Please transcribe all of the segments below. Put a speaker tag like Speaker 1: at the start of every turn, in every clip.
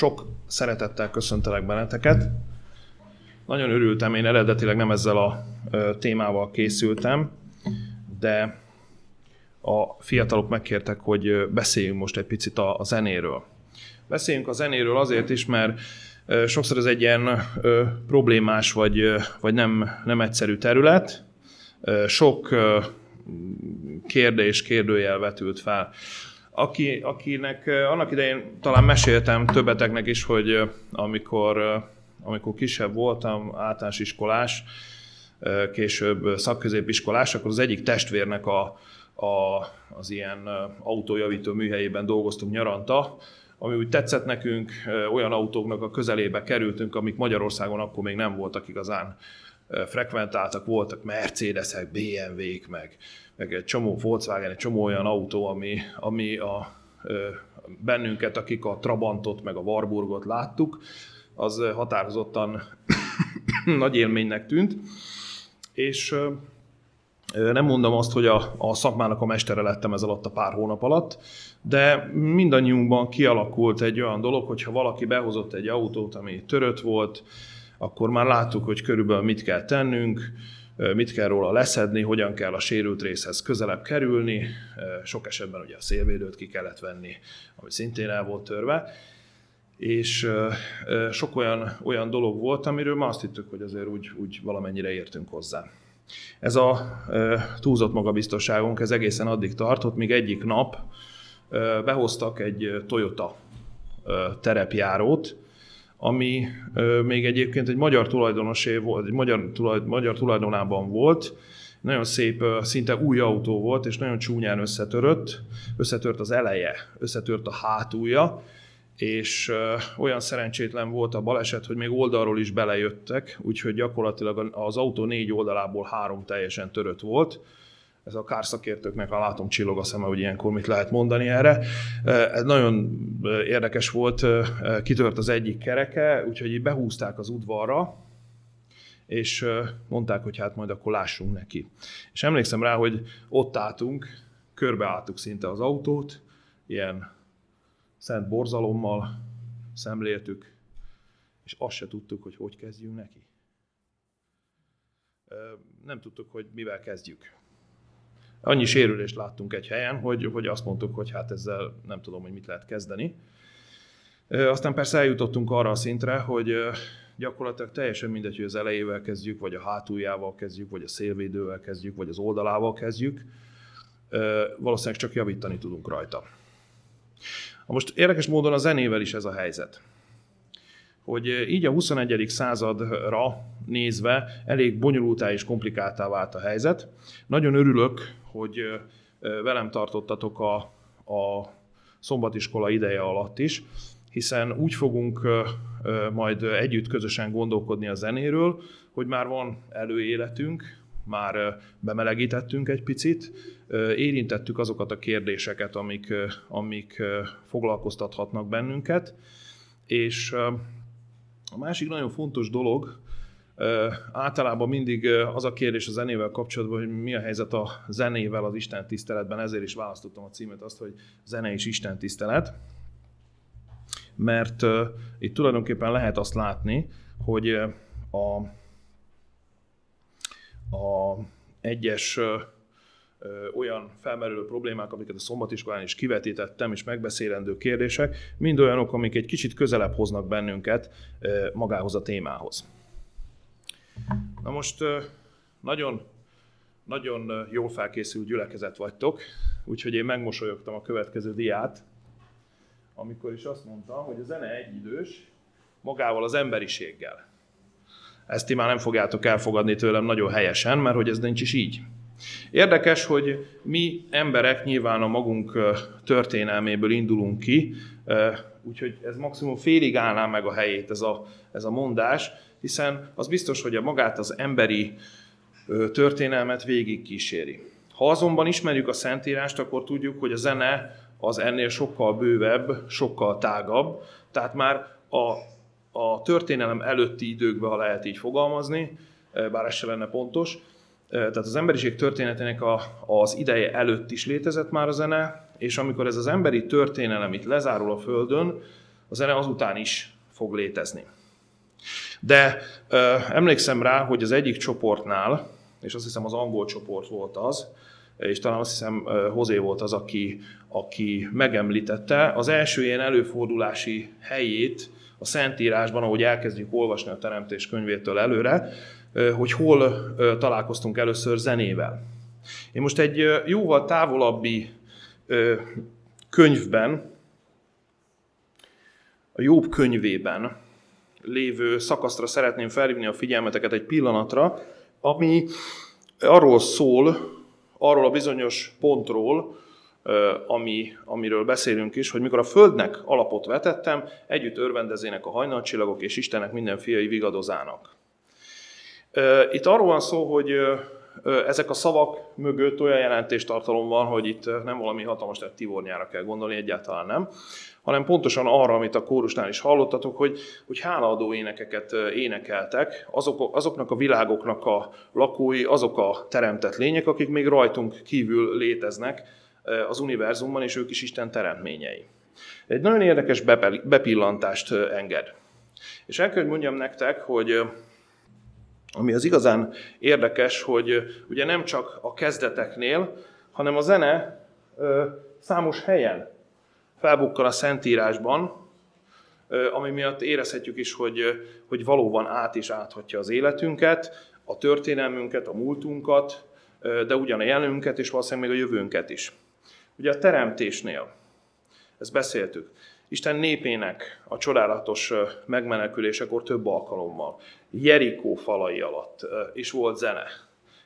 Speaker 1: Sok szeretettel köszöntelek benneteket. Nagyon örültem, én eredetileg nem ezzel a témával készültem, de a fiatalok megkértek, hogy beszéljünk most egy picit a, zenéről. Beszéljünk a zenéről azért is, mert sokszor ez egy ilyen problémás vagy, vagy nem, nem egyszerű terület. Sok kérdés, kérdőjel vetült fel. Aki, akinek annak idején talán meséltem többeteknek is, hogy amikor, amikor kisebb voltam, általános iskolás, később szakközépiskolás, akkor az egyik testvérnek a, a, az ilyen autójavító műhelyében dolgoztunk nyaranta, ami úgy tetszett nekünk, olyan autóknak a közelébe kerültünk, amik Magyarországon akkor még nem voltak igazán frekventáltak, voltak Mercedesek, BMW-k, meg, meg egy csomó Volkswagen, egy csomó olyan autó, ami, ami a, bennünket, akik a Trabantot, meg a Warburgot láttuk, az határozottan nagy élménynek tűnt, és nem mondom azt, hogy a, a szakmának a mestere lettem ez alatt a pár hónap alatt, de mindannyiunkban kialakult egy olyan dolog, hogyha valaki behozott egy autót, ami törött volt, akkor már láttuk, hogy körülbelül mit kell tennünk, mit kell róla leszedni, hogyan kell a sérült részhez közelebb kerülni, sok esetben ugye a szélvédőt ki kellett venni, ami szintén el volt törve, és sok olyan, olyan dolog volt, amiről ma azt hittük, hogy azért úgy, úgy valamennyire értünk hozzá. Ez a túlzott magabiztosságunk, ez egészen addig tartott, míg egyik nap behoztak egy Toyota terepjárót, ami még egyébként egy magyar tulajdonosé volt, egy magyar, tulaj, magyar tulajdonában volt, nagyon szép, szinte új autó volt, és nagyon csúnyán összetörött, összetört az eleje, összetört a hátulja, és olyan szerencsétlen volt a baleset, hogy még oldalról is belejöttek, úgyhogy gyakorlatilag az autó négy oldalából három teljesen törött volt. Ez a kárszakértőknek a látom csillog a szeme, hogy ilyenkor mit lehet mondani erre. Ez nagyon érdekes volt, kitört az egyik kereke, úgyhogy így behúzták az udvarra, és mondták, hogy hát majd akkor lássunk neki. És emlékszem rá, hogy ott álltunk, körbeálltuk szinte az autót, ilyen szent borzalommal szemléltük, és azt se tudtuk, hogy hogy kezdjünk neki. Nem tudtuk, hogy mivel kezdjük. Annyi sérülést láttunk egy helyen, hogy, hogy azt mondtuk, hogy hát ezzel nem tudom, hogy mit lehet kezdeni. Aztán persze eljutottunk arra a szintre, hogy gyakorlatilag teljesen mindegy, hogy az elejével kezdjük, vagy a hátuljával kezdjük, vagy a szélvédővel kezdjük, vagy az oldalával kezdjük. Valószínűleg csak javítani tudunk rajta. Most érdekes módon a zenével is ez a helyzet. Hogy így a 21. századra nézve elég bonyolultá és komplikáltá vált a helyzet. Nagyon örülök, hogy velem tartottatok a, a szombatiskola ideje alatt is, hiszen úgy fogunk majd együtt közösen gondolkodni a zenéről, hogy már van előéletünk, már bemelegítettünk egy picit, érintettük azokat a kérdéseket, amik, amik foglalkoztathatnak bennünket, és a másik nagyon fontos dolog, általában mindig az a kérdés a zenével kapcsolatban, hogy mi a helyzet a zenével az Isten tiszteletben, ezért is választottam a címet azt, hogy zene és Isten tisztelet, mert itt tulajdonképpen lehet azt látni, hogy a, a egyes olyan felmerülő problémák, amiket a szombatiskolán is kivetítettem, és megbeszélendő kérdések, mind olyanok, amik egy kicsit közelebb hoznak bennünket magához a témához. Na most nagyon, nagyon jól felkészült gyülekezet vagytok, úgyhogy én megmosolyogtam a következő diát, amikor is azt mondta, hogy a zene egyidős magával az emberiséggel. Ezt ti már nem fogjátok elfogadni tőlem nagyon helyesen, mert hogy ez nincs is így. Érdekes, hogy mi emberek nyilván a magunk történelméből indulunk ki, úgyhogy ez maximum félig állná meg a helyét ez a, ez a mondás, hiszen az biztos, hogy a magát az emberi történelmet végig kíséri. Ha azonban ismerjük a Szentírást, akkor tudjuk, hogy a zene az ennél sokkal bővebb, sokkal tágabb, tehát már a, a történelem előtti időkben, ha lehet így fogalmazni, bár ez se lenne pontos, tehát az emberiség történetének a, az ideje előtt is létezett már a zene, és amikor ez az emberi történelem itt lezárul a Földön, a zene azután is fog létezni. De ö, emlékszem rá, hogy az egyik csoportnál, és azt hiszem az angol csoport volt az, és talán azt hiszem Hozé volt az, aki, aki megemlítette, az első ilyen előfordulási helyét a Szentírásban, ahogy elkezdjük olvasni a Teremtés könyvétől előre, hogy hol találkoztunk először zenével. Én most egy jóval távolabbi könyvben, a Jobb könyvében lévő szakaszra szeretném felhívni a figyelmeteket egy pillanatra, ami arról szól, arról a bizonyos pontról, ami, amiről beszélünk is, hogy mikor a Földnek alapot vetettem, együtt örvendezének a hajnalcsillagok, és Istennek minden fiai vigadozának. Itt arról van szó, hogy ezek a szavak mögött olyan jelentéstartalom van, hogy itt nem valami hatalmas tehát tivornyára kell gondolni, egyáltalán nem, hanem pontosan arra, amit a kórusnál is hallottatok, hogy, hogy hálaadó énekeket énekeltek, azok, azoknak a világoknak a lakói, azok a teremtett lények, akik még rajtunk kívül léteznek az univerzumban, és ők is Isten teremtményei. Egy nagyon érdekes bepillantást enged. És el kell, hogy mondjam nektek, hogy ami az igazán érdekes, hogy ugye nem csak a kezdeteknél, hanem a zene számos helyen felbukkal a Szentírásban, ami miatt érezhetjük is, hogy, hogy valóban át is áthatja az életünket, a történelmünket, a múltunkat, de ugyan a jelenünket és valószínűleg még a jövőnket is. Ugye a teremtésnél, ezt beszéltük, Isten népének a csodálatos megmenekülésekor több alkalommal, Jerikó falai alatt is volt zene.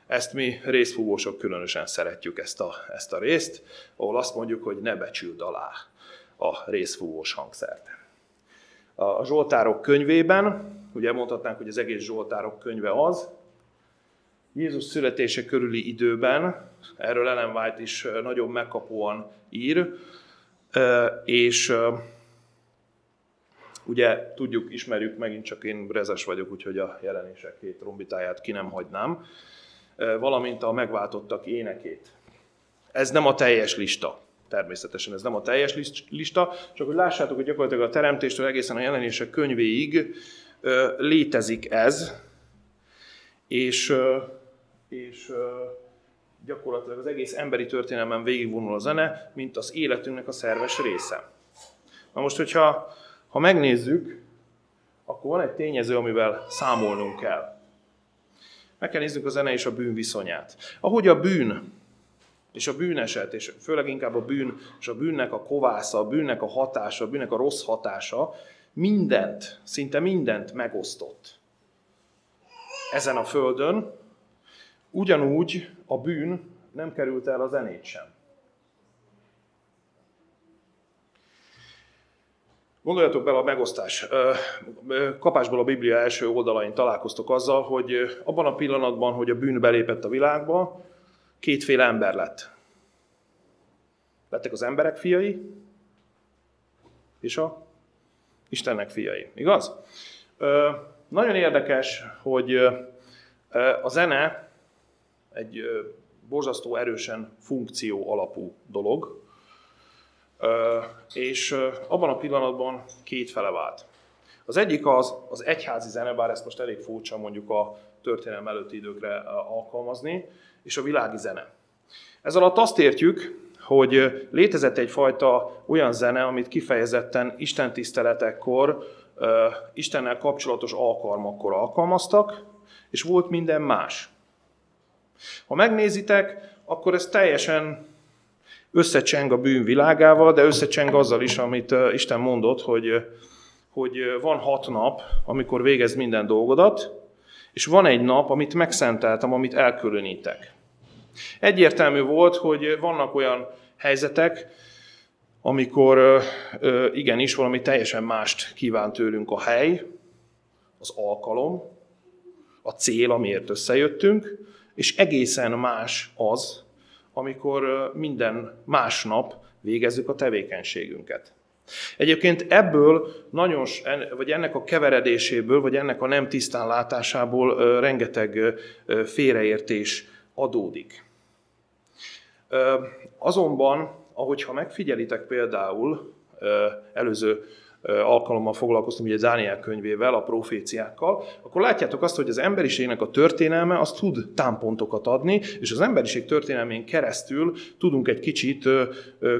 Speaker 1: Ezt mi részfúvósok különösen szeretjük ezt a, ezt a részt, ahol azt mondjuk, hogy ne becsüld alá a részfúvós hangszert. A Zsoltárok könyvében, ugye mondhatnánk, hogy az egész Zsoltárok könyve az, Jézus születése körüli időben, erről Ellen White is nagyon megkapóan ír, és ugye tudjuk, ismerjük, megint csak én brezes vagyok, úgyhogy a jelenések két trombitáját ki nem hagynám, valamint a megváltottak énekét. Ez nem a teljes lista. Természetesen ez nem a teljes lista, csak hogy lássátok, hogy gyakorlatilag a teremtéstől egészen a jelenések könyvéig létezik ez, és, és gyakorlatilag az egész emberi történelmen végigvonul a zene, mint az életünknek a szerves része. Na most, hogyha ha megnézzük, akkor van egy tényező, amivel számolnunk kell. Meg kell néznünk a zene és a bűn viszonyát. Ahogy a bűn és a bűneset, és főleg inkább a bűn, és a bűnnek a kovásza, a bűnnek a hatása, a bűnnek a rossz hatása mindent, szinte mindent megosztott ezen a földön, ugyanúgy a bűn nem került el a zenét sem. Gondoljatok bele a megosztás. Kapásból a Biblia első oldalain találkoztok azzal, hogy abban a pillanatban, hogy a bűn belépett a világba, kétféle ember lett. Lettek az emberek fiai, és a Istennek fiai. Igaz? Nagyon érdekes, hogy a zene egy borzasztó erősen funkció alapú dolog, és abban a pillanatban két fele vált. Az egyik az az egyházi zene, bár ezt most elég furcsa mondjuk a történelem előtti időkre alkalmazni, és a világi zene. Ez alatt azt értjük, hogy létezett egyfajta olyan zene, amit kifejezetten Isten tiszteletekkor, Istennel kapcsolatos alkalmakkor alkalmaztak, és volt minden más. Ha megnézitek, akkor ez teljesen összecseng a bűn világával, de összecseng azzal is, amit Isten mondott, hogy, hogy van hat nap, amikor végez minden dolgodat, és van egy nap, amit megszenteltem, amit elkülönítek. Egyértelmű volt, hogy vannak olyan helyzetek, amikor igenis valami teljesen mást kíván tőlünk a hely, az alkalom, a cél, amiért összejöttünk, és egészen más az, amikor minden másnap végezzük a tevékenységünket. Egyébként ebből nagyon, vagy ennek a keveredéséből, vagy ennek a nem tisztán látásából rengeteg félreértés adódik. Azonban, ahogyha megfigyelitek például előző alkalommal foglalkoztunk ugye Dániel könyvével, a proféciákkal, akkor látjátok azt, hogy az emberiségnek a történelme az tud támpontokat adni, és az emberiség történelmén keresztül tudunk egy kicsit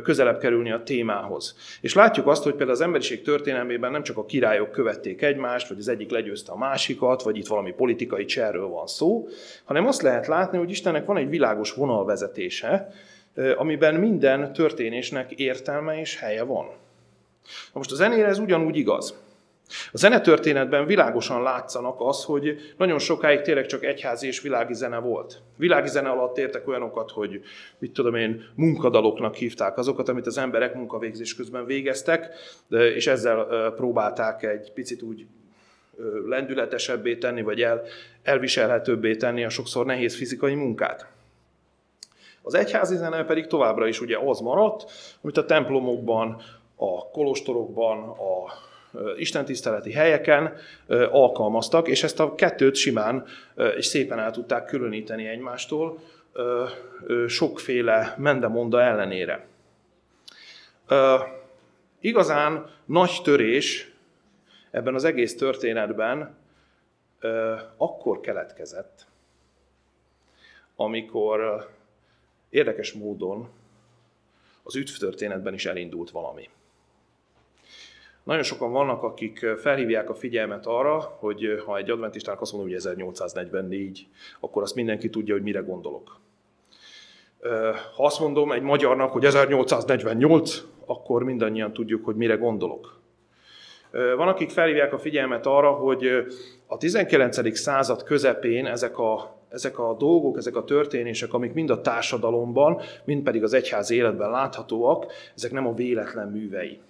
Speaker 1: közelebb kerülni a témához. És látjuk azt, hogy például az emberiség történelmében nem csak a királyok követték egymást, vagy az egyik legyőzte a másikat, vagy itt valami politikai cserről van szó, hanem azt lehet látni, hogy Istennek van egy világos vonalvezetése, amiben minden történésnek értelme és helye van. Na most a zenére ez ugyanúgy igaz. A zenetörténetben világosan látszanak az, hogy nagyon sokáig tényleg csak egyházi és világi zene volt. Világi zene alatt értek olyanokat, hogy mit tudom én, munkadaloknak hívták azokat, amit az emberek munkavégzés közben végeztek, és ezzel próbálták egy picit úgy lendületesebbé tenni, vagy el, elviselhetőbbé tenni a sokszor nehéz fizikai munkát. Az egyházi zene pedig továbbra is ugye az maradt, amit a templomokban, a kolostorokban, a istentiszteleti helyeken alkalmaztak, és ezt a kettőt simán és szépen el tudták különíteni egymástól sokféle mendemonda ellenére. Igazán nagy törés ebben az egész történetben akkor keletkezett, amikor érdekes módon az üdvtörténetben is elindult valami. Nagyon sokan vannak, akik felhívják a figyelmet arra, hogy ha egy adventistának azt mondom, hogy 1844, akkor azt mindenki tudja, hogy mire gondolok. Ha azt mondom egy magyarnak, hogy 1848, akkor mindannyian tudjuk, hogy mire gondolok. Van, akik felhívják a figyelmet arra, hogy a 19. század közepén ezek a, ezek a dolgok, ezek a történések, amik mind a társadalomban, mind pedig az egyház életben láthatóak, ezek nem a véletlen művei.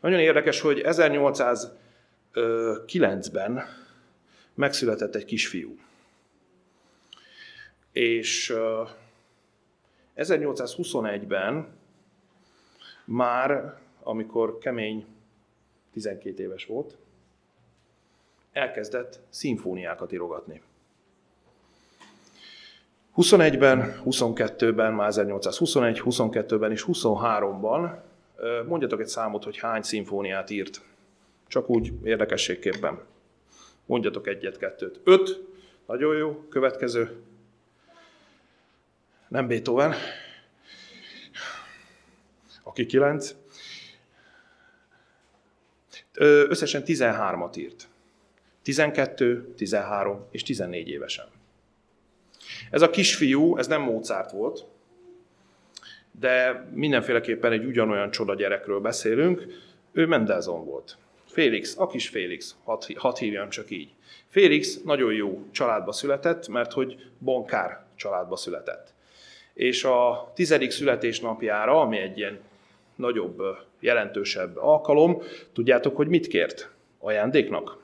Speaker 1: Nagyon érdekes, hogy 1809-ben megszületett egy kisfiú. És 1821-ben már, amikor kemény 12 éves volt, elkezdett szimfóniákat írogatni. 21-ben, 22-ben, már 1821, 22-ben és 23-ban Mondjatok egy számot, hogy hány szimfóniát írt. Csak úgy érdekességképpen. Mondjatok egyet-kettőt. Öt. Nagyon jó. Következő. Nem Beethoven. Aki kilenc. Összesen 13-at írt. 12, 13 és 14 évesen. Ez a kisfiú, ez nem Mozart volt, de mindenféleképpen egy ugyanolyan csoda gyerekről beszélünk, ő Mendelzon volt. Félix, a kis Félix, hadd hat hívjam csak így. Félix nagyon jó családba született, mert hogy bankár családba született. És a tizedik születésnapjára, ami egy ilyen nagyobb, jelentősebb alkalom, tudjátok, hogy mit kért ajándéknak?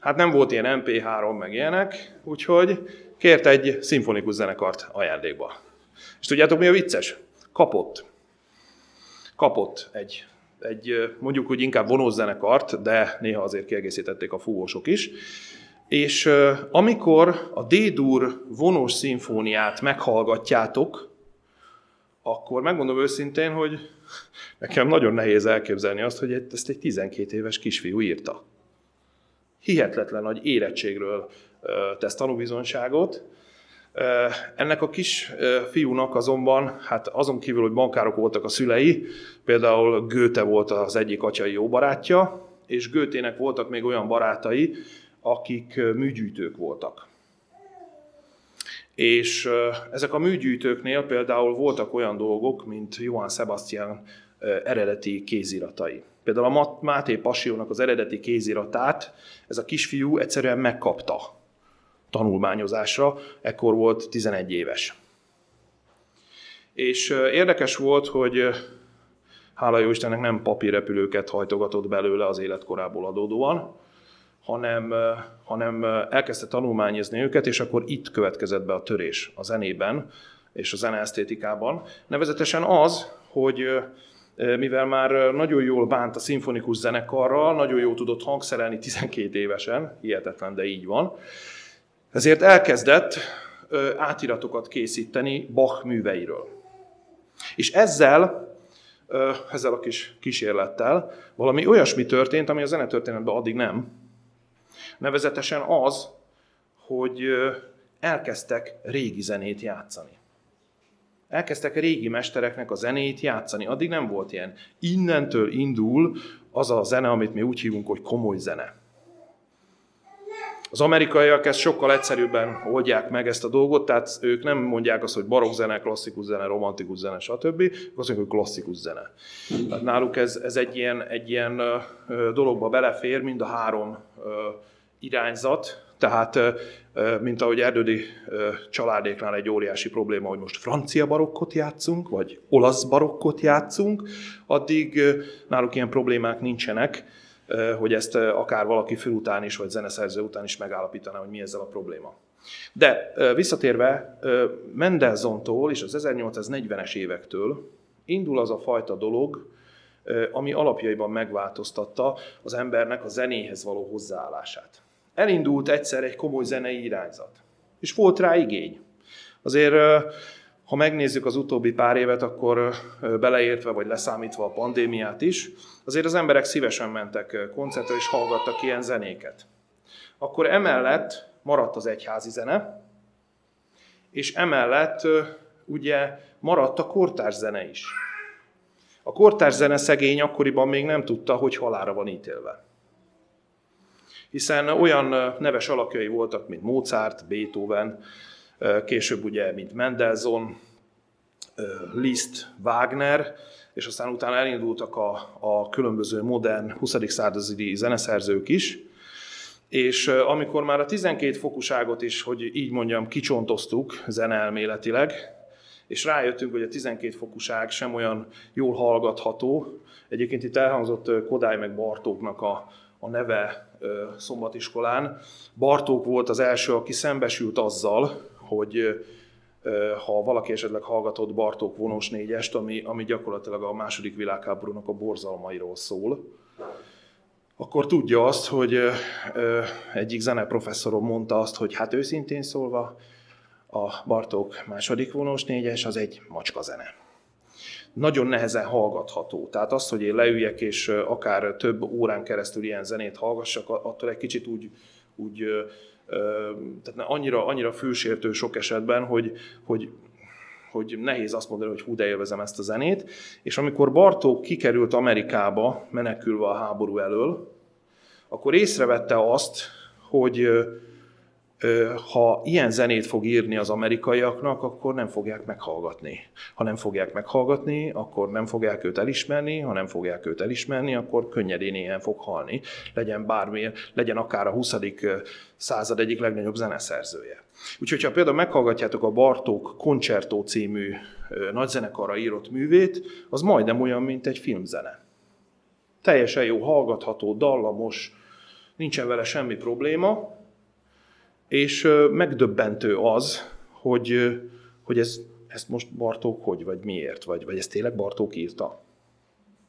Speaker 1: Hát nem volt ilyen MP3 meg ilyenek, úgyhogy kért egy szimfonikus zenekart ajándékba. És tudjátok, mi a vicces? Kapott. Kapott egy, egy mondjuk, hogy inkább vonózenekart, de néha azért kiegészítették a fúvósok is. És amikor a D-dur vonós szimfóniát meghallgatjátok, akkor megmondom őszintén, hogy nekem nagyon nehéz elképzelni azt, hogy ezt egy 12 éves kisfiú írta. Hihetetlen nagy érettségről tesz tanúbizonyságot, ennek a kis fiúnak azonban, hát azon kívül, hogy bankárok voltak a szülei, például Göte volt az egyik atyai jó barátja, és Götének voltak még olyan barátai, akik műgyűjtők voltak. És ezek a műgyűjtőknél például voltak olyan dolgok, mint Johann Sebastian eredeti kéziratai. Például a Máté Passiónak az eredeti kéziratát ez a kisfiú egyszerűen megkapta tanulmányozásra, ekkor volt 11 éves. És érdekes volt, hogy hála jó Istennek nem papírrepülőket hajtogatott belőle az életkorából adódóan, hanem, hanem elkezdte tanulmányozni őket, és akkor itt következett be a törés a zenében és a zeneesztétikában. Nevezetesen az, hogy mivel már nagyon jól bánt a szimfonikus zenekarral, nagyon jól tudott hangszerelni 12 évesen, hihetetlen, de így van, ezért elkezdett átiratokat készíteni Bach műveiről. És ezzel ezzel a kis kísérlettel. Valami olyasmi történt, ami a zenetörténetben addig nem. Nevezetesen az, hogy elkezdtek régi zenét játszani. Elkezdtek régi mestereknek a zenét játszani. Addig nem volt ilyen. Innentől indul az a zene, amit mi úgy hívunk, hogy komoly zene. Az amerikaiak ezt sokkal egyszerűbben oldják meg ezt a dolgot, tehát ők nem mondják azt, hogy barokk zene, klasszikus zene, romantikus zene, stb. Azt mondják, hogy klasszikus zene. Tehát náluk ez, ez egy ilyen, egy ilyen dologba belefér, mind a három irányzat, tehát, mint ahogy erdődi családéknál egy óriási probléma, hogy most francia barokkot játszunk, vagy olasz barokkot játszunk, addig náluk ilyen problémák nincsenek, hogy ezt akár valaki fül után is, vagy zeneszerző után is megállapítaná, hogy mi ezzel a probléma. De visszatérve, Mendelzontól és az 1840-es évektől indul az a fajta dolog, ami alapjaiban megváltoztatta az embernek a zenéhez való hozzáállását. Elindult egyszer egy komoly zenei irányzat, és volt rá igény. Azért ha megnézzük az utóbbi pár évet, akkor beleértve vagy leszámítva a pandémiát is, azért az emberek szívesen mentek koncertre és hallgattak ilyen zenéket. Akkor emellett maradt az egyházi zene, és emellett ugye maradt a kortárs zene is. A kortárs zene szegény akkoriban még nem tudta, hogy halára van ítélve. Hiszen olyan neves alakjai voltak, mint Mozart, Beethoven, később ugye, mint Mendelssohn, Liszt, Wagner, és aztán utána elindultak a, a különböző modern 20. századi zeneszerzők is, és amikor már a 12 fokuságot is, hogy így mondjam, kicsontoztuk zeneelméletileg, és rájöttünk, hogy a 12 fokuság sem olyan jól hallgatható. Egyébként itt elhangzott Kodály meg Bartóknak a, a neve szombatiskolán. Bartók volt az első, aki szembesült azzal, hogy ha valaki esetleg hallgatott Bartók vonós négyest, ami, ami gyakorlatilag a második világháborúnak a borzalmairól szól, akkor tudja azt, hogy egyik zeneprofesszorom mondta azt, hogy hát őszintén szólva, a Bartók második vonós négyes az egy macska zene. Nagyon nehezen hallgatható. Tehát az, hogy én leüljek és akár több órán keresztül ilyen zenét hallgassak, attól egy kicsit úgy, úgy tehát annyira, annyira fősértő sok esetben, hogy, hogy, hogy nehéz azt mondani, hogy hú, de élvezem ezt a zenét. És amikor Bartók kikerült Amerikába, menekülve a háború elől, akkor észrevette azt, hogy ha ilyen zenét fog írni az amerikaiaknak, akkor nem fogják meghallgatni. Ha nem fogják meghallgatni, akkor nem fogják őt elismerni, ha nem fogják őt elismerni, akkor könnyedén ilyen fog halni. Legyen bármilyen, legyen akár a 20. század egyik legnagyobb zeneszerzője. Úgyhogy ha például meghallgatjátok a Bartók Concerto című nagyzenekarra írott művét, az majdnem olyan, mint egy filmzene. Teljesen jó, hallgatható, dallamos, nincsen vele semmi probléma, és megdöbbentő az, hogy, hogy ez, ezt most Bartók hogy, vagy miért, vagy, vagy ezt tényleg Bartók írta.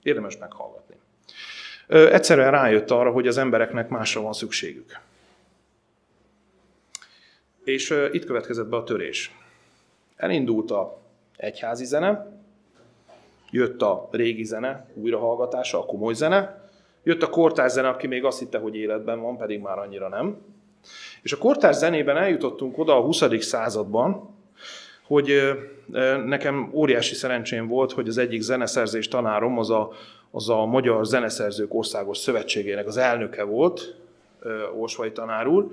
Speaker 1: Érdemes meghallgatni. Egyszerűen rájött arra, hogy az embereknek másra van szükségük. És itt következett be a törés. Elindult a egyházi zene, jött a régi zene, újrahallgatása, a komoly zene, jött a kortárs zene, aki még azt hitte, hogy életben van, pedig már annyira nem. És a kortárs zenében eljutottunk oda a 20. században, hogy nekem óriási szerencsém volt, hogy az egyik zeneszerzés tanárom az a, az a Magyar Zeneszerzők Országos Szövetségének az elnöke volt, Orsvai tanár úr,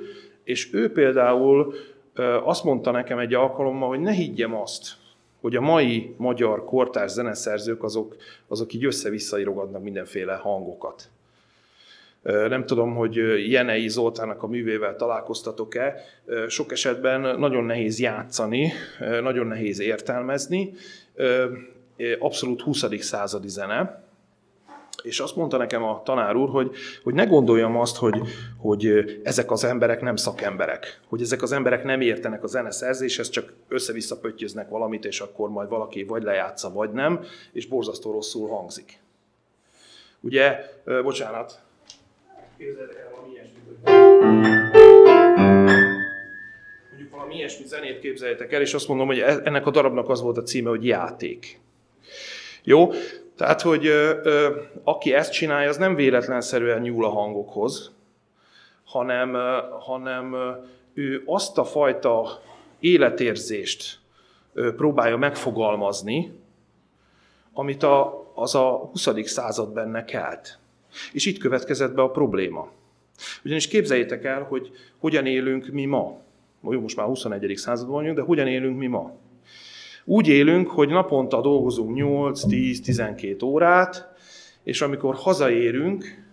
Speaker 1: és ő például azt mondta nekem egy alkalommal, hogy ne higgyem azt, hogy a mai magyar kortárs zeneszerzők azok, azok így össze-vissza mindenféle hangokat. Nem tudom, hogy Jenei Zoltának a művével találkoztatok-e. Sok esetben nagyon nehéz játszani, nagyon nehéz értelmezni. Abszolút 20. századi zene. És azt mondta nekem a tanár úr, hogy, hogy ne gondoljam azt, hogy, hogy ezek az emberek nem szakemberek, hogy ezek az emberek nem értenek a zeneszerzéshez, csak össze-vissza pöttyöznek valamit, és akkor majd valaki vagy lejátsza, vagy nem, és borzasztó rosszul hangzik. Ugye, bocsánat, képzeljetek el valami ilyesmit, hogy mondjuk valami ilyesmi zenét képzeljetek el, és azt mondom, hogy e- ennek a darabnak az volt a címe, hogy játék. Jó? Tehát, hogy ö, ö, aki ezt csinálja, az nem véletlenszerűen nyúl a hangokhoz, hanem, ö, hanem ö, ő azt a fajta életérzést ö, próbálja megfogalmazni, amit a, az a 20. század benne kelt. És itt következett be a probléma. Ugyanis képzeljétek el, hogy hogyan élünk mi ma. Jó, most már 21. században vagyunk, de hogyan élünk mi ma. Úgy élünk, hogy naponta dolgozunk 8-10-12 órát, és amikor hazaérünk,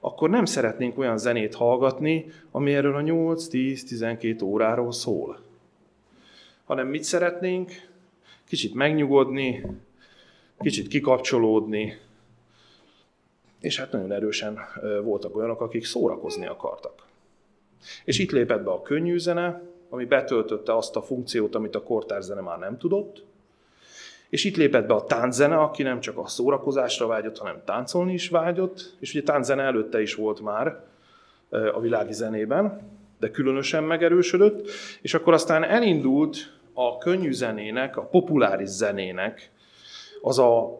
Speaker 1: akkor nem szeretnénk olyan zenét hallgatni, ami erről a 8-10-12 óráról szól. Hanem mit szeretnénk? Kicsit megnyugodni, kicsit kikapcsolódni, és hát nagyon erősen voltak olyanok, akik szórakozni akartak. És itt lépett be a könnyű zene, ami betöltötte azt a funkciót, amit a kortárzene már nem tudott, és itt lépett be a tánczene, aki nem csak a szórakozásra vágyott, hanem táncolni is vágyott, és ugye tánczene előtte is volt már a világi zenében, de különösen megerősödött, és akkor aztán elindult a könnyű zenének, a populáris zenének az a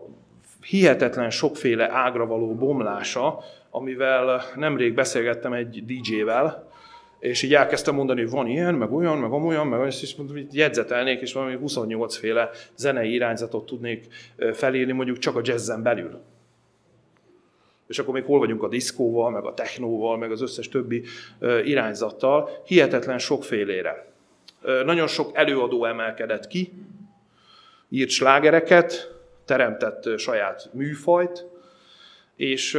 Speaker 1: hihetetlen sokféle ágra való bomlása, amivel nemrég beszélgettem egy DJ-vel, és így elkezdtem mondani, hogy van ilyen, meg olyan, meg amolyan, meg olyan, és mondom, hogy jegyzetelnék, és valami 28 féle zenei irányzatot tudnék felírni, mondjuk csak a jazzen belül. És akkor még hol vagyunk a diszkóval, meg a technóval, meg az összes többi irányzattal, hihetetlen sokfélére. Nagyon sok előadó emelkedett ki, írt slágereket, teremtett saját műfajt, és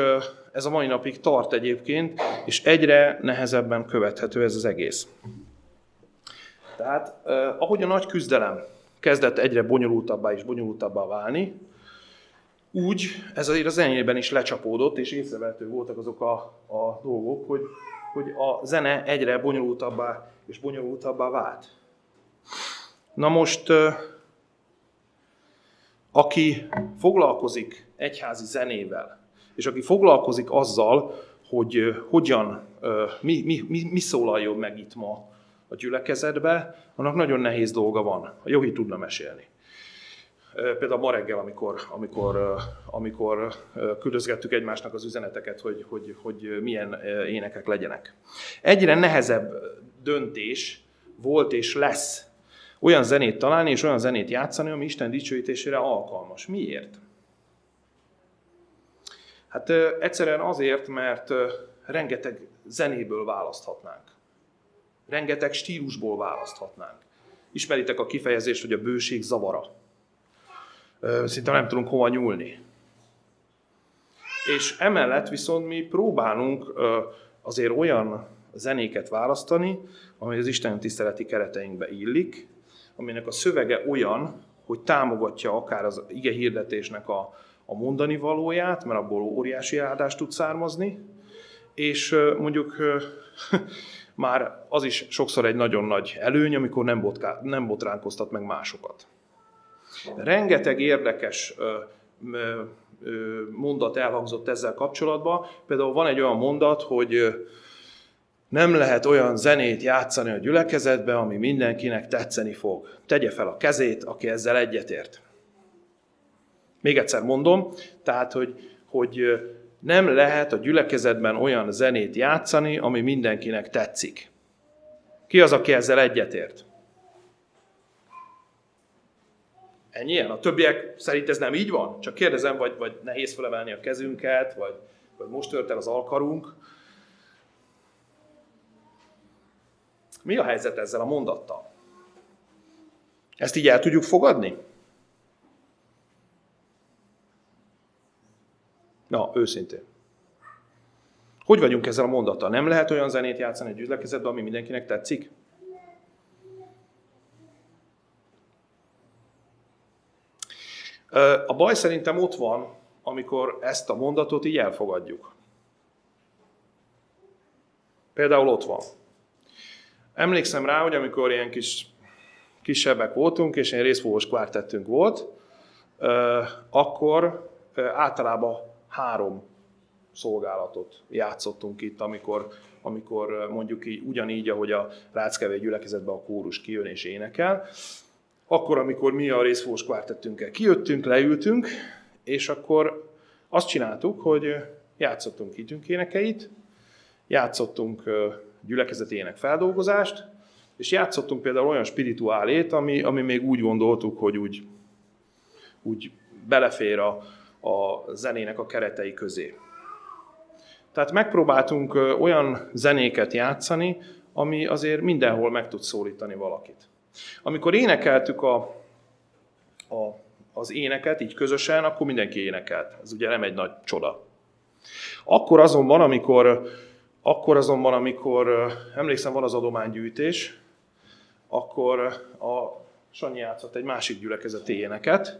Speaker 1: ez a mai napig tart egyébként, és egyre nehezebben követhető ez az egész. Tehát, ahogy a nagy küzdelem kezdett egyre bonyolultabbá és bonyolultabbá válni, úgy ez azért a zenében is lecsapódott, és észrevehető voltak azok a, a dolgok, hogy, hogy a zene egyre bonyolultabbá és bonyolultabbá vált. Na most aki foglalkozik egyházi zenével, és aki foglalkozik azzal, hogy hogyan, mi, mi, mi, mi szólaljon meg itt ma a gyülekezetbe, annak nagyon nehéz dolga van. A Johi tudna mesélni. Például ma reggel, amikor, amikor, amikor küldözgettük egymásnak az üzeneteket, hogy, hogy, hogy milyen énekek legyenek. Egyre nehezebb döntés volt és lesz olyan zenét találni és olyan zenét játszani, ami Isten dicsőítésére alkalmas. Miért? Hát egyszerűen azért, mert rengeteg zenéből választhatnánk. Rengeteg stílusból választhatnánk. Ismeritek a kifejezést, hogy a bőség zavara. Szinte nem tudunk hova nyúlni. És emellett viszont mi próbálunk azért olyan zenéket választani, ami az Isten tiszteleti kereteinkbe illik, aminek a szövege olyan, hogy támogatja akár az ige hirdetésnek a, a mondani valóját, mert abból óriási áldást tud származni, és mondjuk már az is sokszor egy nagyon nagy előny, amikor nem, botká, nem botránkoztat meg másokat. Rengeteg érdekes mondat elhangzott ezzel kapcsolatban. Például van egy olyan mondat, hogy nem lehet olyan zenét játszani a gyülekezetbe, ami mindenkinek tetszeni fog. Tegye fel a kezét, aki ezzel egyetért. Még egyszer mondom, tehát, hogy, hogy nem lehet a gyülekezetben olyan zenét játszani, ami mindenkinek tetszik. Ki az, aki ezzel egyetért? Ennyien? A többiek szerint ez nem így van? Csak kérdezem, vagy, vagy nehéz felemelni a kezünket, vagy, vagy most tört el az alkarunk. Mi a helyzet ezzel a mondattal? Ezt így el tudjuk fogadni? Na, őszintén. Hogy vagyunk ezzel a mondattal? Nem lehet olyan zenét játszani egy gyülekezetben, ami mindenkinek tetszik? A baj szerintem ott van, amikor ezt a mondatot így elfogadjuk. Például ott van. Emlékszem rá, hogy amikor ilyen kis kisebbek voltunk, és ilyen részfogós kvártettünk volt, akkor általában három szolgálatot játszottunk itt, amikor, amikor mondjuk így, ugyanígy, ahogy a Ráckevé gyülekezetben a kórus kijön és énekel. Akkor, amikor mi a részfogós kvártettünkkel kijöttünk, leültünk, És akkor azt csináltuk, hogy játszottunk hitünk énekeit, játszottunk gyülekezeti ének feldolgozást, és játszottunk például olyan spirituálét, ami, ami még úgy gondoltuk, hogy úgy, úgy belefér a, a zenének a keretei közé. Tehát megpróbáltunk olyan zenéket játszani, ami azért mindenhol meg tud szólítani valakit. Amikor énekeltük a, a, az éneket így közösen, akkor mindenki énekelt. Ez ugye nem egy nagy csoda. Akkor azonban, amikor, akkor azonban, amikor emlékszem, van az adománygyűjtés, akkor a Sanyi játszott egy másik gyülekezeti éneket,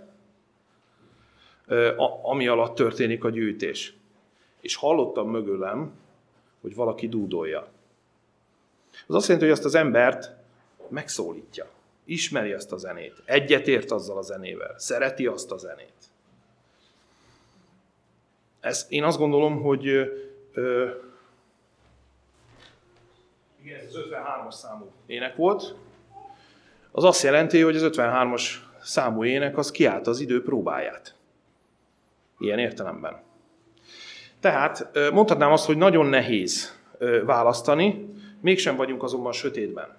Speaker 1: ami alatt történik a gyűjtés. És hallottam mögülem, hogy valaki dúdolja. Az azt jelenti, hogy azt az embert megszólítja. Ismeri azt a zenét. Egyetért azzal a zenével. Szereti azt a zenét. Ez, én azt gondolom, hogy ö, igen, ez az 53-as számú ének volt. Az azt jelenti, hogy az 53-as számú ének az kiállt az idő próbáját. Ilyen értelemben. Tehát mondhatnám azt, hogy nagyon nehéz választani, mégsem vagyunk azonban sötétben.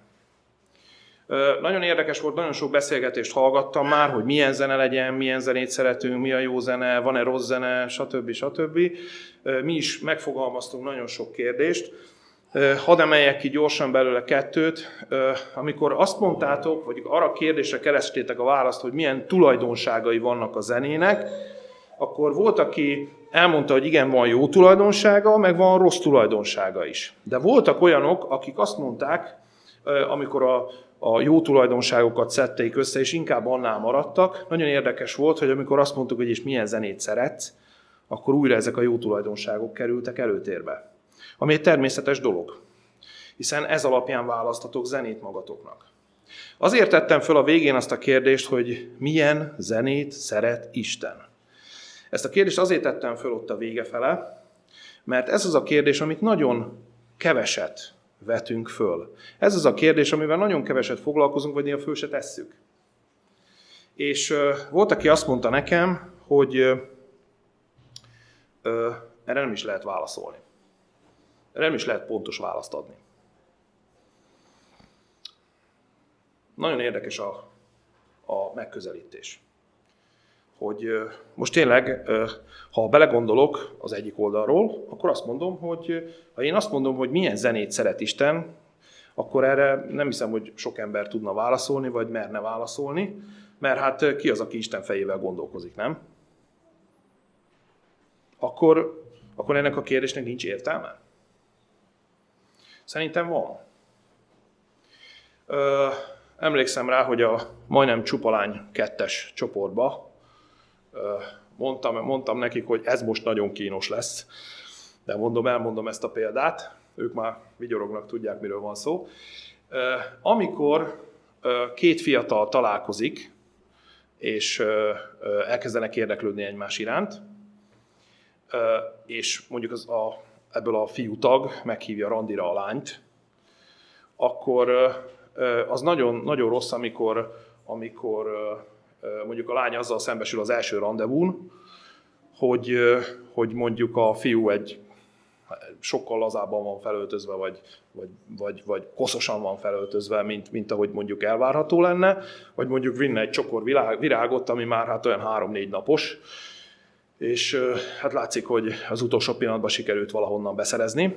Speaker 1: Nagyon érdekes volt, nagyon sok beszélgetést hallgattam már, hogy milyen zene legyen, milyen zenét szeretünk, mi a jó zene, van-e rossz zene, stb. stb. Mi is megfogalmaztunk nagyon sok kérdést. Hadd emeljek ki gyorsan belőle kettőt. Amikor azt mondtátok, vagy arra a kérdésre kerestétek a választ, hogy milyen tulajdonságai vannak a zenének, akkor volt, aki elmondta, hogy igen, van jó tulajdonsága, meg van rossz tulajdonsága is. De voltak olyanok, akik azt mondták, amikor a, a jó tulajdonságokat szedték össze, és inkább annál maradtak. Nagyon érdekes volt, hogy amikor azt mondtuk, hogy és milyen zenét szeretsz, akkor újra ezek a jó tulajdonságok kerültek előtérbe. Ami egy természetes dolog, hiszen ez alapján választatok zenét magatoknak. Azért tettem föl a végén azt a kérdést, hogy milyen zenét szeret Isten. Ezt a kérdést azért tettem föl ott a vége fele, mert ez az a kérdés, amit nagyon keveset vetünk föl. Ez az a kérdés, amivel nagyon keveset foglalkozunk, vagy néha föl se tesszük. És uh, volt, aki azt mondta nekem, hogy uh, erre nem is lehet válaszolni. Erre nem is lehet pontos választ adni. Nagyon érdekes a, a megközelítés hogy most tényleg, ha belegondolok az egyik oldalról, akkor azt mondom, hogy ha én azt mondom, hogy milyen zenét szeret Isten, akkor erre nem hiszem, hogy sok ember tudna válaszolni, vagy merne válaszolni, mert hát ki az, aki Isten fejével gondolkozik, nem? Akkor, akkor ennek a kérdésnek nincs értelme? Szerintem van. Ö, emlékszem rá, hogy a majdnem csupalány kettes csoportba mondtam, mondtam nekik, hogy ez most nagyon kínos lesz, de mondom, elmondom ezt a példát, ők már vigyorognak, tudják, miről van szó. Amikor két fiatal találkozik, és elkezdenek érdeklődni egymás iránt, és mondjuk az a, ebből a fiú tag meghívja randira a lányt, akkor az nagyon, nagyon rossz, amikor, amikor mondjuk a lány azzal szembesül az első rendezvún, hogy, hogy mondjuk a fiú egy sokkal lazábban van felöltözve, vagy, vagy, vagy, vagy koszosan van felöltözve, mint, mint ahogy mondjuk elvárható lenne, vagy mondjuk vinne egy csokor virágot, ami már hát olyan három-négy napos, és hát látszik, hogy az utolsó pillanatban sikerült valahonnan beszerezni.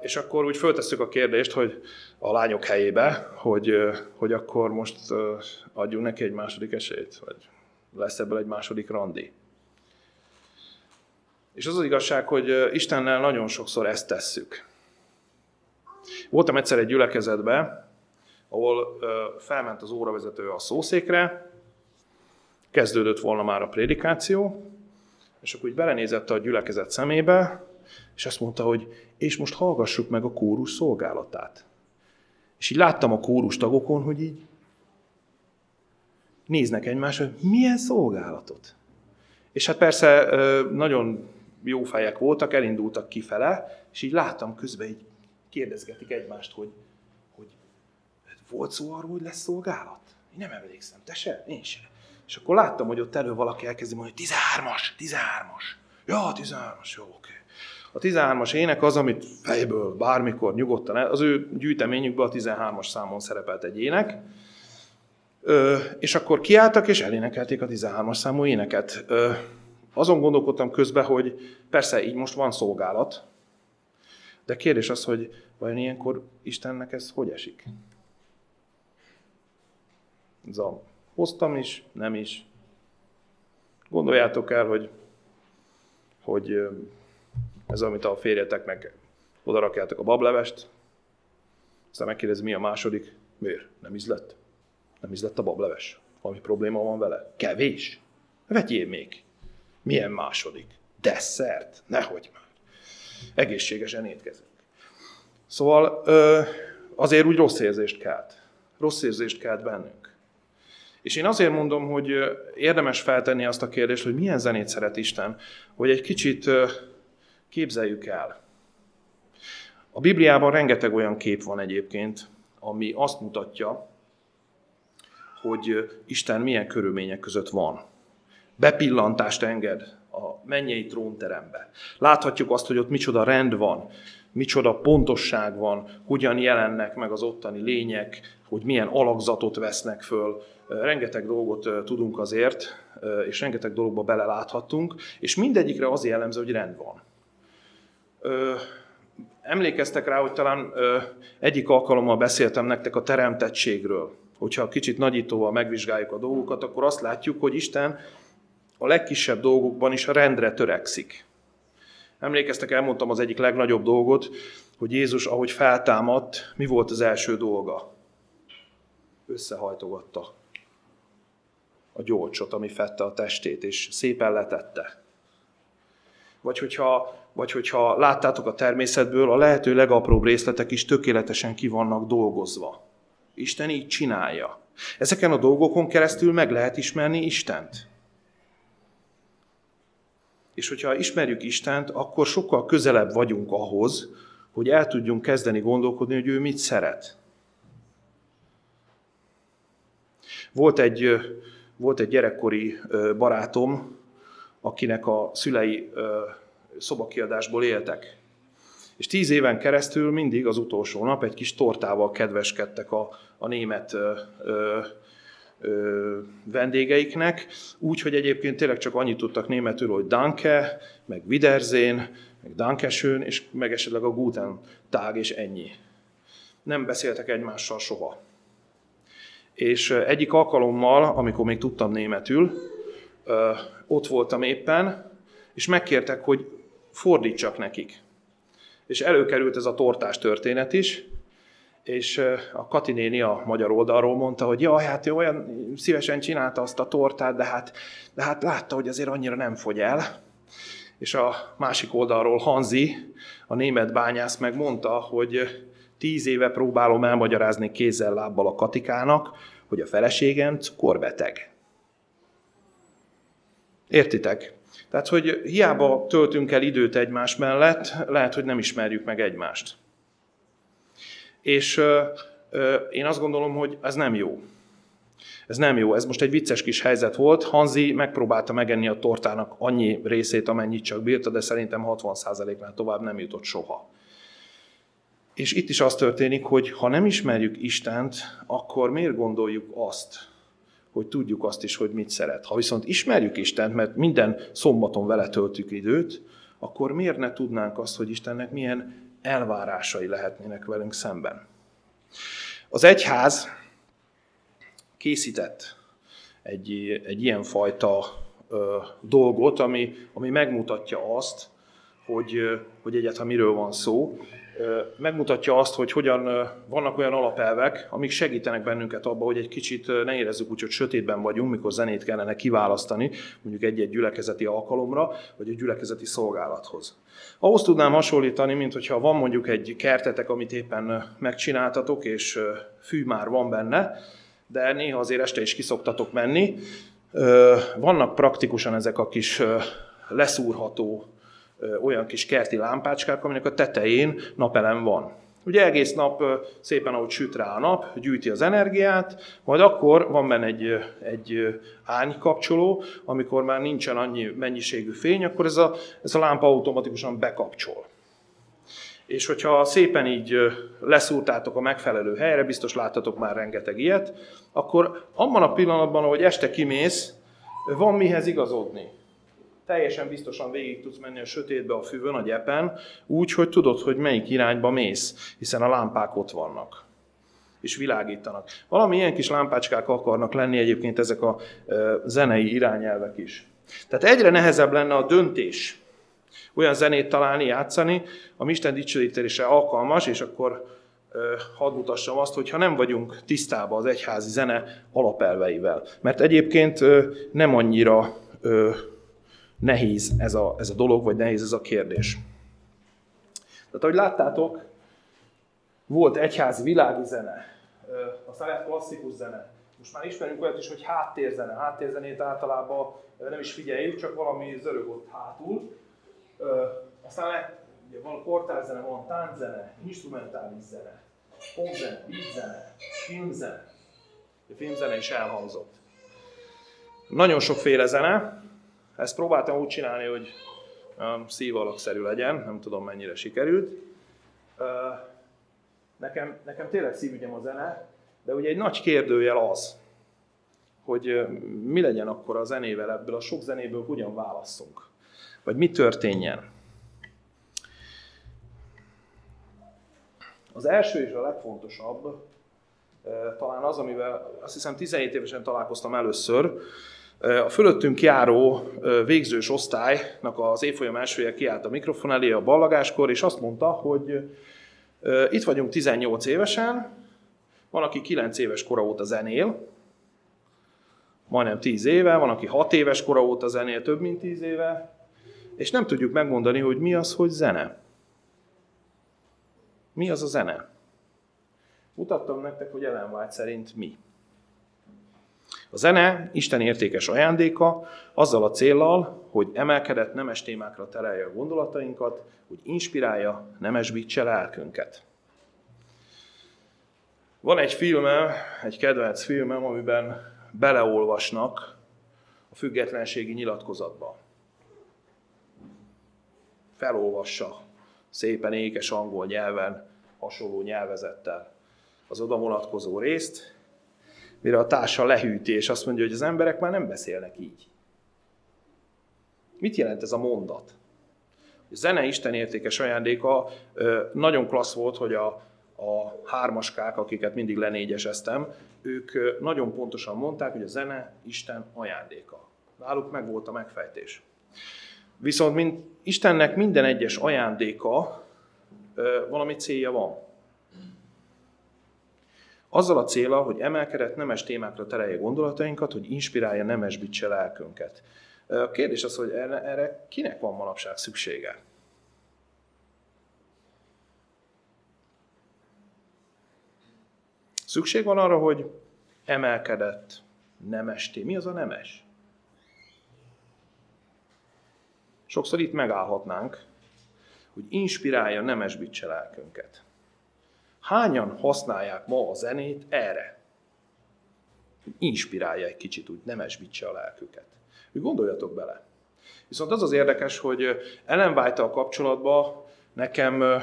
Speaker 1: És akkor úgy föltesszük a kérdést, hogy a lányok helyébe, hogy, hogy akkor most adjunk neki egy második esélyt, vagy lesz ebből egy második randi. És az az igazság, hogy Istennel nagyon sokszor ezt tesszük. Voltam egyszer egy gyülekezetbe, ahol felment az óravezető a szószékre, kezdődött volna már a prédikáció, és akkor úgy belenézett a gyülekezet szemébe, és azt mondta, hogy és most hallgassuk meg a kórus szolgálatát. És így láttam a kórus tagokon, hogy így néznek egymásra, hogy milyen szolgálatot. És hát persze nagyon jó fejek voltak, elindultak kifele, és így láttam közben, így kérdezgetik egymást, hogy, hogy volt szó arról, hogy lesz szolgálat? Én nem emlékszem, te se? Én se. És akkor láttam, hogy ott elő valaki elkezdi mondani, hogy 13-as, 13-as. Ja, 13-as, jó, oké. A 13-as ének az, amit fejből bármikor nyugodtan, az ő gyűjteményükben a 13-as számon szerepelt egy ének, Ö, és akkor kiálltak és elénekelték a 13-as számú éneket. Ö, azon gondolkodtam közben, hogy persze így most van szolgálat, de kérdés az, hogy vajon ilyenkor Istennek ez hogy esik? Ez a hoztam is, nem is. Gondoljátok el, hogy, hogy ez amit a férjeteknek odarakjátok a bablevest, aztán megkérdezi, mi a második, miért? Nem ízlett? Nem ízlett a bableves? Valami probléma van vele? Kevés? Vegyél még. Milyen második? Desszert? Nehogy már. Egészségesen étkezünk. Szóval azért úgy rossz érzést kelt. Rossz érzést kelt bennünk. És én azért mondom, hogy érdemes feltenni azt a kérdést, hogy milyen zenét szeret Isten, hogy egy kicsit képzeljük el. A Bibliában rengeteg olyan kép van egyébként, ami azt mutatja, hogy Isten milyen körülmények között van. Bepillantást enged a mennyei trónterembe. Láthatjuk azt, hogy ott micsoda rend van, micsoda pontosság van, hogyan jelennek meg az ottani lények, hogy milyen alakzatot vesznek föl. Rengeteg dolgot tudunk azért, és rengeteg dologba beleláthatunk, és mindegyikre az jellemző, hogy rend van. Emlékeztek rá, hogy talán egyik alkalommal beszéltem nektek a teremtettségről. Hogyha kicsit nagyítóval megvizsgáljuk a dolgokat, akkor azt látjuk, hogy Isten a legkisebb dolgokban is a rendre törekszik. Emlékeztek, elmondtam az egyik legnagyobb dolgot, hogy Jézus, ahogy feltámadt, mi volt az első dolga? Összehajtogatta a gyolcsot, ami fette a testét, és szépen letette. Vagy hogyha, vagy hogyha láttátok a természetből, a lehető legapróbb részletek is tökéletesen ki vannak dolgozva. Isten így csinálja. Ezeken a dolgokon keresztül meg lehet ismerni Istent. És hogyha ismerjük Istent, akkor sokkal közelebb vagyunk ahhoz, hogy el tudjunk kezdeni gondolkodni, hogy ő mit szeret. Volt egy, volt egy gyerekkori barátom, akinek a szülei szobakiadásból éltek. És tíz éven keresztül mindig az utolsó nap egy kis tortával kedveskedtek a, a német ö, ö, vendégeiknek, úgy, hogy egyébként tényleg csak annyit tudtak németül, hogy danke, meg wiedersehen, meg dankesön, és meg esetleg a guten tag, és ennyi. Nem beszéltek egymással soha. És egyik alkalommal, amikor még tudtam németül, ott voltam éppen, és megkértek, hogy fordítsak nekik. És előkerült ez a tortás történet is, és a Kati néni a magyar oldalról mondta, hogy jaj, hát ő olyan szívesen csinálta azt a tortát, de hát, de hát látta, hogy azért annyira nem fogy el. És a másik oldalról Hanzi, a német bányász megmondta, hogy tíz éve próbálom elmagyarázni kézzel, lábbal a Katikának, hogy a feleségem cukorbeteg. Értitek? Tehát, hogy hiába töltünk el időt egymás mellett, lehet, hogy nem ismerjük meg egymást. És ö, ö, én azt gondolom, hogy ez nem jó. Ez nem jó. Ez most egy vicces kis helyzet volt. Hanzi megpróbálta megenni a tortának annyi részét, amennyit csak bírta, de szerintem 60%-nál tovább nem jutott soha. És itt is az történik, hogy ha nem ismerjük Istent, akkor miért gondoljuk azt, hogy tudjuk azt is, hogy mit szeret. Ha viszont ismerjük Istent, mert minden szombaton vele töltjük időt, akkor miért ne tudnánk azt, hogy Istennek milyen elvárásai lehetnének velünk szemben. Az egyház készített egy, egy ilyen fajta ö, dolgot, ami, ami megmutatja azt, hogy, hogy egyáltalán miről van szó, megmutatja azt, hogy hogyan vannak olyan alapelvek, amik segítenek bennünket abba, hogy egy kicsit ne érezzük úgy, hogy sötétben vagyunk, mikor zenét kellene kiválasztani, mondjuk egy-egy gyülekezeti alkalomra, vagy egy gyülekezeti szolgálathoz. Ahhoz tudnám hasonlítani, mint hogyha van mondjuk egy kertetek, amit éppen megcsináltatok, és fű már van benne, de néha azért este is kiszoktatok menni. Vannak praktikusan ezek a kis leszúrható olyan kis kerti lámpácskák, aminek a tetején napelem van. Ugye egész nap szépen, ahogy süt rá a nap, gyűjti az energiát, majd akkor van benne egy, egy ánykapcsoló, amikor már nincsen annyi mennyiségű fény, akkor ez a, ez a lámpa automatikusan bekapcsol. És hogyha szépen így leszúrtátok a megfelelő helyre, biztos láttatok már rengeteg ilyet, akkor abban a pillanatban, ahogy este kimész, van mihez igazodni teljesen biztosan végig tudsz menni a sötétbe a füvön, a gyepen, úgy, hogy tudod, hogy melyik irányba mész, hiszen a lámpák ott vannak és világítanak. Valami ilyen kis lámpácskák akarnak lenni egyébként ezek a zenei irányelvek is. Tehát egyre nehezebb lenne a döntés. Olyan zenét találni, játszani, ami Isten dicsőítésre alkalmas, és akkor hadd mutassam azt, hogy ha nem vagyunk tisztában az egyházi zene alapelveivel. Mert egyébként nem annyira nehéz ez a, ez a dolog, vagy nehéz ez a kérdés. Tehát, ahogy láttátok, volt egyházi világi zene, aztán lett klasszikus zene. Most már ismerünk olyat is, hogy háttérzene. Háttérzenét általában nem is figyeljük, csak valami zörög ott hátul. Aztán lett, ugye van kortárzene, van tánczene, instrumentális zene, popzene, beatzene, filmzene. A filmzene is elhangzott. Nagyon sokféle zene, ezt próbáltam úgy csinálni, hogy szívalakszerű legyen, nem tudom mennyire sikerült. Nekem, nekem tényleg szívügyem a zene, de ugye egy nagy kérdőjel az, hogy mi legyen akkor a zenével ebből, a sok zenéből hogyan válasszunk. Vagy mi történjen. Az első és a legfontosabb talán az, amivel azt hiszem 17 évesen találkoztam először, a fölöttünk járó végzős osztálynak az évfolyam elsője kiállt a mikrofon elé a ballagáskor, és azt mondta, hogy itt vagyunk 18 évesen, van, aki 9 éves kora óta zenél, majdnem 10 éve, van, aki 6 éves kora óta zenél, több mint 10 éve, és nem tudjuk megmondani, hogy mi az, hogy zene. Mi az a zene? Mutattam nektek, hogy Ellen White szerint mi. A zene Isten értékes ajándéka, azzal a céllal, hogy emelkedett nemes témákra terelje a gondolatainkat, hogy inspirálja, nemesbítse lelkünket. Van egy filmem, egy kedvenc filmem, amiben beleolvasnak a függetlenségi nyilatkozatba. Felolvassa szépen ékes angol nyelven, hasonló nyelvezettel az oda vonatkozó részt, mire a társa lehűti, és azt mondja, hogy az emberek már nem beszélnek így. Mit jelent ez a mondat? A zene Isten értékes ajándéka nagyon klassz volt, hogy a, a hármaskák, akiket mindig lenégyeseztem, ők nagyon pontosan mondták, hogy a zene Isten ajándéka. Náluk meg volt a megfejtés. Viszont mint Istennek minden egyes ajándéka valami célja van. Azzal a célra, hogy emelkedett nemes témákra terelje gondolatainkat, hogy inspirálja nemesbítse lelkünket. A kérdés az, hogy erre, erre kinek van manapság szüksége? Szükség van arra, hogy emelkedett nemes téma. Mi az a nemes? Sokszor itt megállhatnánk, hogy inspirálja nemesbítse lelkünket. Hányan használják ma a zenét erre? Inspirálja egy kicsit, úgy nemesbítse a lelküket. Úgy gondoljatok bele. Viszont az az érdekes, hogy Ellen white kapcsolatban nekem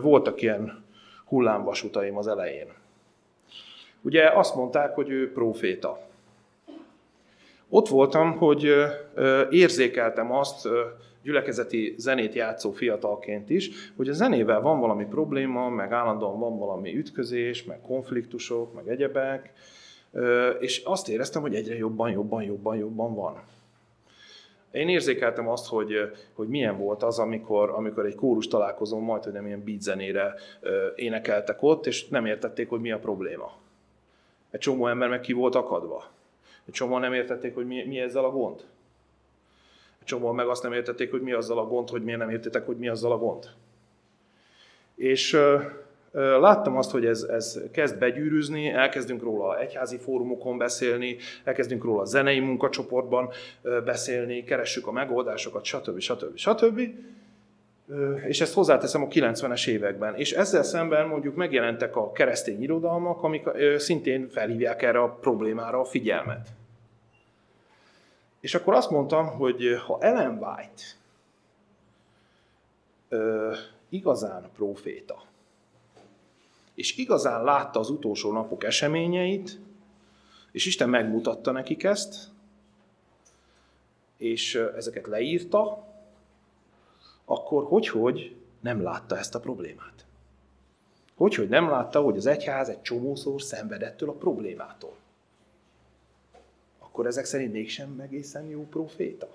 Speaker 1: voltak ilyen hullámvasutaim az elején. Ugye azt mondták, hogy ő proféta. Ott voltam, hogy érzékeltem azt, gyülekezeti zenét játszó fiatalként is, hogy a zenével van valami probléma, meg állandóan van valami ütközés, meg konfliktusok, meg egyebek, és azt éreztem, hogy egyre jobban, jobban, jobban, jobban van. Én érzékeltem azt, hogy, hogy milyen volt az, amikor, amikor egy kórus találkozón majd, hogy nem ilyen beat énekeltek ott, és nem értették, hogy mi a probléma. Egy csomó ember meg ki volt akadva. Egy csomó nem értették, hogy mi, mi ezzel a gond csomóan meg azt nem értették, hogy mi azzal a gond, hogy miért nem értettek, hogy mi azzal a gond. És láttam azt, hogy ez, ez kezd begyűrűzni, elkezdünk róla egyházi fórumokon beszélni, elkezdünk róla zenei munkacsoportban beszélni, keressük a megoldásokat, stb. stb. stb. És ezt hozzáteszem a 90-es években. És ezzel szemben mondjuk megjelentek a keresztény irodalmak, amik szintén felhívják erre a problémára a figyelmet. És akkor azt mondtam, hogy ha Ellen White ö, igazán proféta, és igazán látta az utolsó napok eseményeit, és Isten megmutatta nekik ezt, és ezeket leírta, akkor hogy-hogy nem látta ezt a problémát? Hogy-hogy nem látta, hogy az egyház egy csomószor szenvedettől a problémától? Akkor ezek szerint mégsem egészen jó proféta?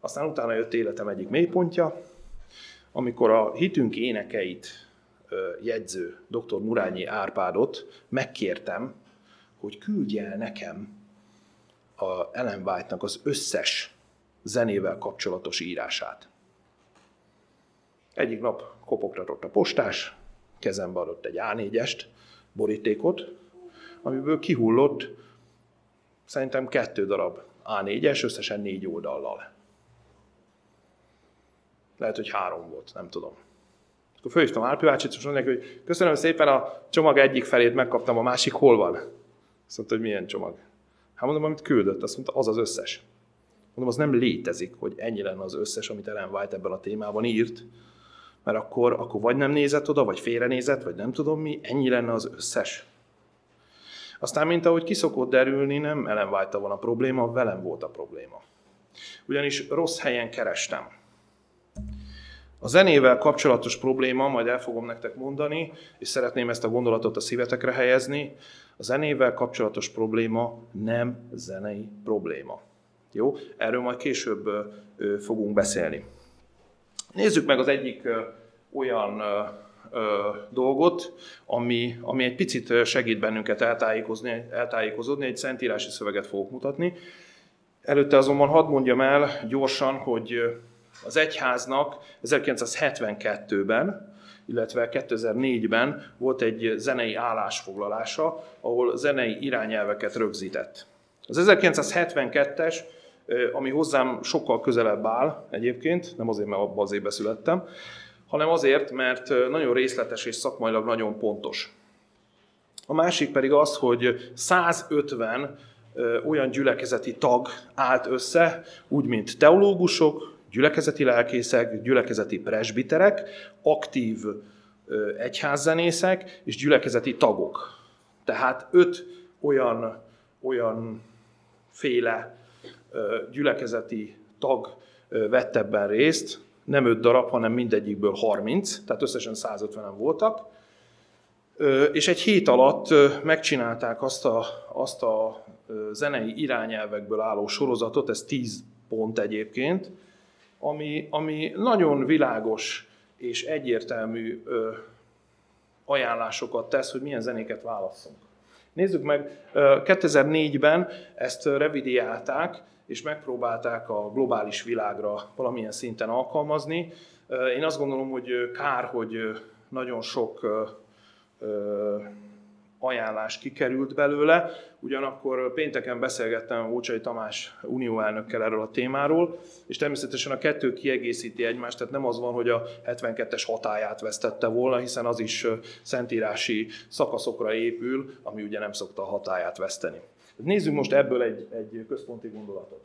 Speaker 1: Aztán utána jött életem egyik mélypontja, amikor a hitünk énekeit jegyző dr. Murányi Árpádot megkértem, hogy küldje el nekem a Ellen White-nak az összes zenével kapcsolatos írását. Egyik nap kopogtatott a postás, kezembe adott egy A4-est, borítékot, amiből kihullott szerintem kettő darab A4-es, összesen négy oldallal. Lehet, hogy három volt, nem tudom. Akkor fölhívtam Árpi bácsit, és mondják, hogy köszönöm szépen, a csomag egyik felét megkaptam, a másik hol van? Azt mondta, hogy milyen csomag. Hát mondom, amit küldött, azt mondta, az az összes. Mondom, az nem létezik, hogy ennyi lenne az összes, amit Ellen White ebben a témában írt, mert akkor, akkor vagy nem nézett oda, vagy félrenézett, vagy nem tudom mi, ennyi lenne az összes. Aztán, mint ahogy kiszokott derülni, nem Ellen white van a probléma, velem volt a probléma. Ugyanis rossz helyen kerestem. A zenével kapcsolatos probléma, majd el fogom nektek mondani, és szeretném ezt a gondolatot a szívetekre helyezni, a zenével kapcsolatos probléma nem zenei probléma. Jó? Erről majd később fogunk beszélni. Nézzük meg az egyik olyan dolgot, ami, ami egy picit segít bennünket eltájékozni, eltájékozódni, egy szentírási szöveget fogok mutatni. Előtte azonban hadd mondjam el gyorsan, hogy az egyháznak 1972-ben, illetve 2004-ben volt egy zenei állásfoglalása, ahol zenei irányelveket rögzített. Az 1972-es, ami hozzám sokkal közelebb áll egyébként, nem azért, mert abban az évben születtem, hanem azért, mert nagyon részletes és szakmailag nagyon pontos. A másik pedig az, hogy 150 olyan gyülekezeti tag állt össze, úgy mint teológusok, gyülekezeti lelkészek, gyülekezeti presbiterek, aktív egyházzenészek és gyülekezeti tagok. Tehát öt olyan, olyan féle gyülekezeti tag vett ebben részt, nem öt darab, hanem mindegyikből 30, tehát összesen 150-en voltak. És egy hét alatt megcsinálták azt a, azt a zenei irányelvekből álló sorozatot, ez 10 pont egyébként, ami, ami nagyon világos és egyértelmű ajánlásokat tesz, hogy milyen zenéket válasszunk. Nézzük meg, 2004-ben ezt revidiálták, és megpróbálták a globális világra valamilyen szinten alkalmazni. Én azt gondolom, hogy kár, hogy nagyon sok ajánlás kikerült belőle. Ugyanakkor pénteken beszélgettem Ócsai Tamás unióelnökkel erről a témáról, és természetesen a kettő kiegészíti egymást, tehát nem az van, hogy a 72-es hatáját vesztette volna, hiszen az is szentírási szakaszokra épül, ami ugye nem szokta a hatáját veszteni. Nézzük most ebből egy, egy központi gondolatot.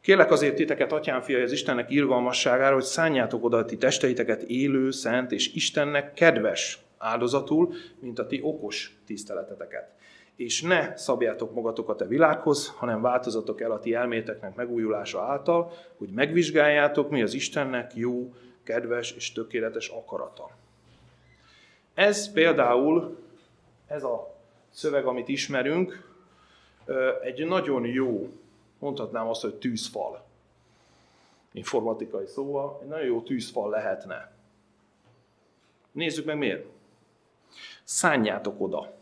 Speaker 1: Kérlek azért titeket, atyám fia, az Istennek irgalmasságára, hogy szálljátok oda a ti testeiteket élő, szent és Istennek kedves áldozatul, mint a ti okos tiszteleteteket. És ne szabjátok magatokat a világhoz, hanem változatok el a ti elméteknek megújulása által, hogy megvizsgáljátok, mi az Istennek jó, kedves és tökéletes akarata. Ez például, ez a szöveg, amit ismerünk, egy nagyon jó, mondhatnám azt, hogy tűzfal. Informatikai szóval, egy nagyon jó tűzfal lehetne. Nézzük meg miért. Szánjátok oda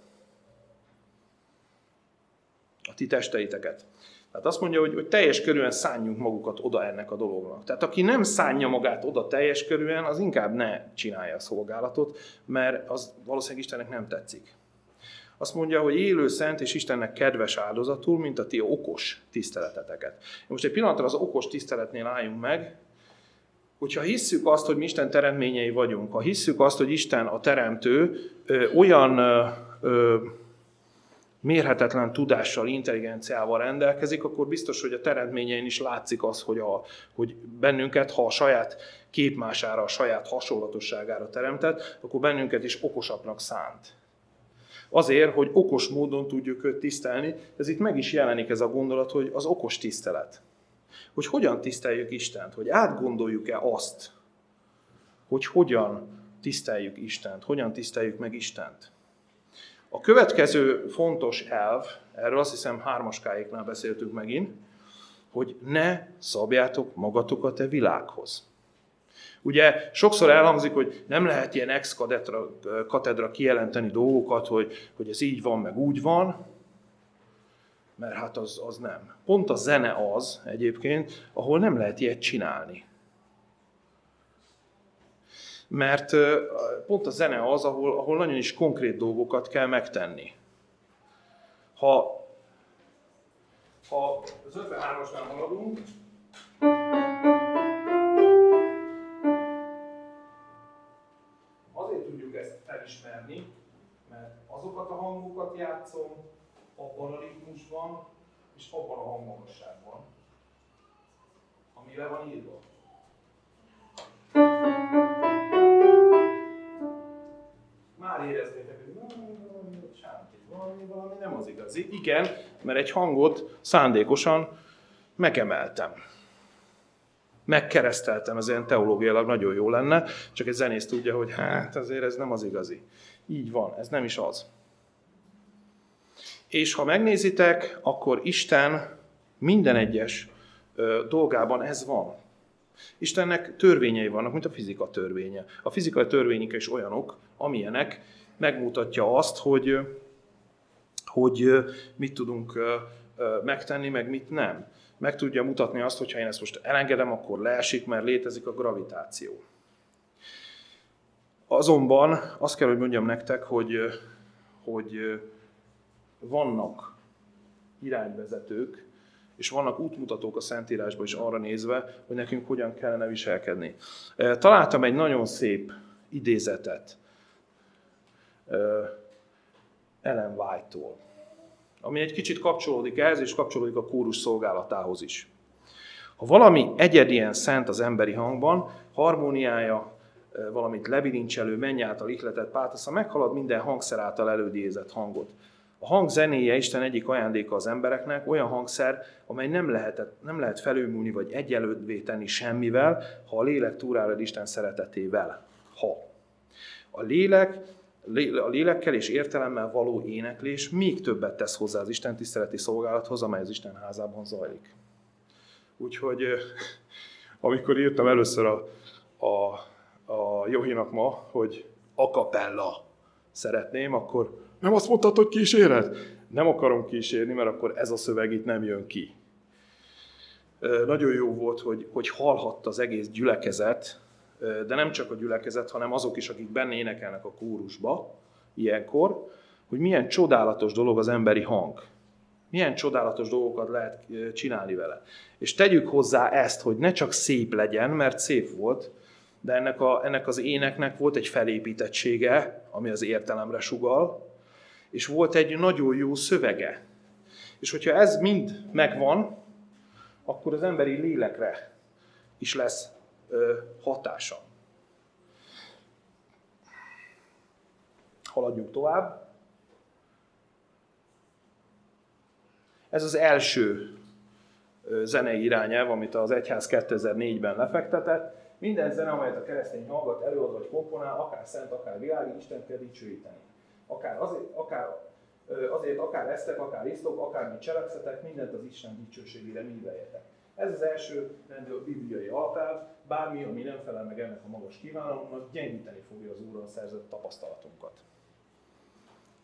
Speaker 1: a ti testeiteket. Tehát azt mondja, hogy, hogy teljes körűen szánjunk magukat oda ennek a dolognak. Tehát aki nem szánja magát oda teljes körűen, az inkább ne csinálja a szolgálatot, mert az valószínűleg Istennek nem tetszik. Azt mondja, hogy élő szent és Istennek kedves áldozatul, mint a ti okos tiszteleteteket. Most egy pillanatra az okos tiszteletnél álljunk meg, hogyha hisszük azt, hogy mi Isten teremtményei vagyunk, ha hisszük azt, hogy Isten a teremtő, ö, olyan ö, mérhetetlen tudással, intelligenciával rendelkezik, akkor biztos, hogy a teremtményein is látszik az, hogy, a, hogy bennünket, ha a saját képmására, a saját hasonlatosságára teremtett, akkor bennünket is okosaknak szánt. Azért, hogy okos módon tudjuk őt tisztelni, ez itt meg is jelenik ez a gondolat, hogy az okos tisztelet. Hogy hogyan tiszteljük Istent, hogy átgondoljuk-e azt, hogy hogyan tiszteljük Istent, hogyan tiszteljük meg Istent. A következő fontos elv, erről azt hiszem hármaskáiknál beszéltünk megint, hogy ne szabjátok magatokat a világhoz. Ugye sokszor elhangzik, hogy nem lehet ilyen ex-katedra kijelenteni dolgokat, hogy, hogy ez így van, meg úgy van, mert hát az, az nem. Pont a zene az egyébként, ahol nem lehet ilyet csinálni. Mert pont a zene az, ahol, ahol nagyon is konkrét dolgokat kell megtenni. Ha, ha az 53-asnál haladunk, a hangokat játszom abban a ritmusban, és abban a hangmagasságban, amire van írva. Már éreznétek, hogy valami, valami nem az igazi. Igen, mert egy hangot szándékosan megemeltem. Megkereszteltem, ez ilyen teológiailag nagyon jó lenne, csak egy zenész tudja, hogy hát azért ez nem az igazi. Így van, ez nem is az. És ha megnézitek, akkor Isten minden egyes dolgában ez van. Istennek törvényei vannak, mint a fizika törvénye. A fizikai törvények is olyanok, amilyenek megmutatja azt, hogy, hogy mit tudunk megtenni, meg mit nem. Meg tudja mutatni azt, hogy ha én ezt most elengedem, akkor leesik, mert létezik a gravitáció. Azonban azt kell, hogy mondjam nektek, hogy, hogy vannak irányvezetők, és vannak útmutatók a Szentírásban is arra nézve, hogy nekünk hogyan kellene viselkedni. Találtam egy nagyon szép idézetet Ellen White-tól, ami egy kicsit kapcsolódik ehhez, és kapcsolódik a kórus szolgálatához is. Ha valami egyedien szent az emberi hangban, harmóniája, valamit lebilincselő, menny által ihletett pátosza meghalad minden hangszer által elődézett hangot. A hang zenéje Isten egyik ajándéka az embereknek, olyan hangszer, amely nem, lehetett, nem lehet felülmúlni vagy egyelődvé tenni semmivel, ha a lélek túrálod Isten szeretetével. Ha. A lélek, a lélekkel és értelemmel való éneklés még többet tesz hozzá az Isten tiszteleti szolgálathoz, amely az Isten házában zajlik. Úgyhogy amikor írtam először a, a, a Johinak ma, hogy akapella szeretném, akkor nem azt mondtad, hogy kíséret? Nem akarom kísérni, mert akkor ez a szöveg itt nem jön ki. Nagyon jó volt, hogy, hogy hallhatta az egész gyülekezet, de nem csak a gyülekezet, hanem azok is, akik benne énekelnek a kórusba, ilyenkor, hogy milyen csodálatos dolog az emberi hang. Milyen csodálatos dolgokat lehet csinálni vele. És tegyük hozzá ezt, hogy ne csak szép legyen, mert szép volt, de ennek, a, ennek az éneknek volt egy felépítettsége, ami az értelemre sugal, és volt egy nagyon jó szövege. És hogyha ez mind megvan, akkor az emberi lélekre is lesz ö, hatása. Haladjunk tovább. Ez az első zenei irányelv, amit az Egyház 2004-ben lefektetett. Minden zene, amelyet a keresztény hallgat, előad vagy komponál, akár szent, akár világi, Isten kell dicsőíteni akár azért, akár, azért akár esztek, akár isztok, akár mit cselekszetek, mindent az Isten dicsőségére műveljetek. Ez az első rendő a bibliai alapelv, bármi, ami nem felel meg ennek a magas kívánalomnak, gyengíteni fogja az Úrral szerzett tapasztalatunkat.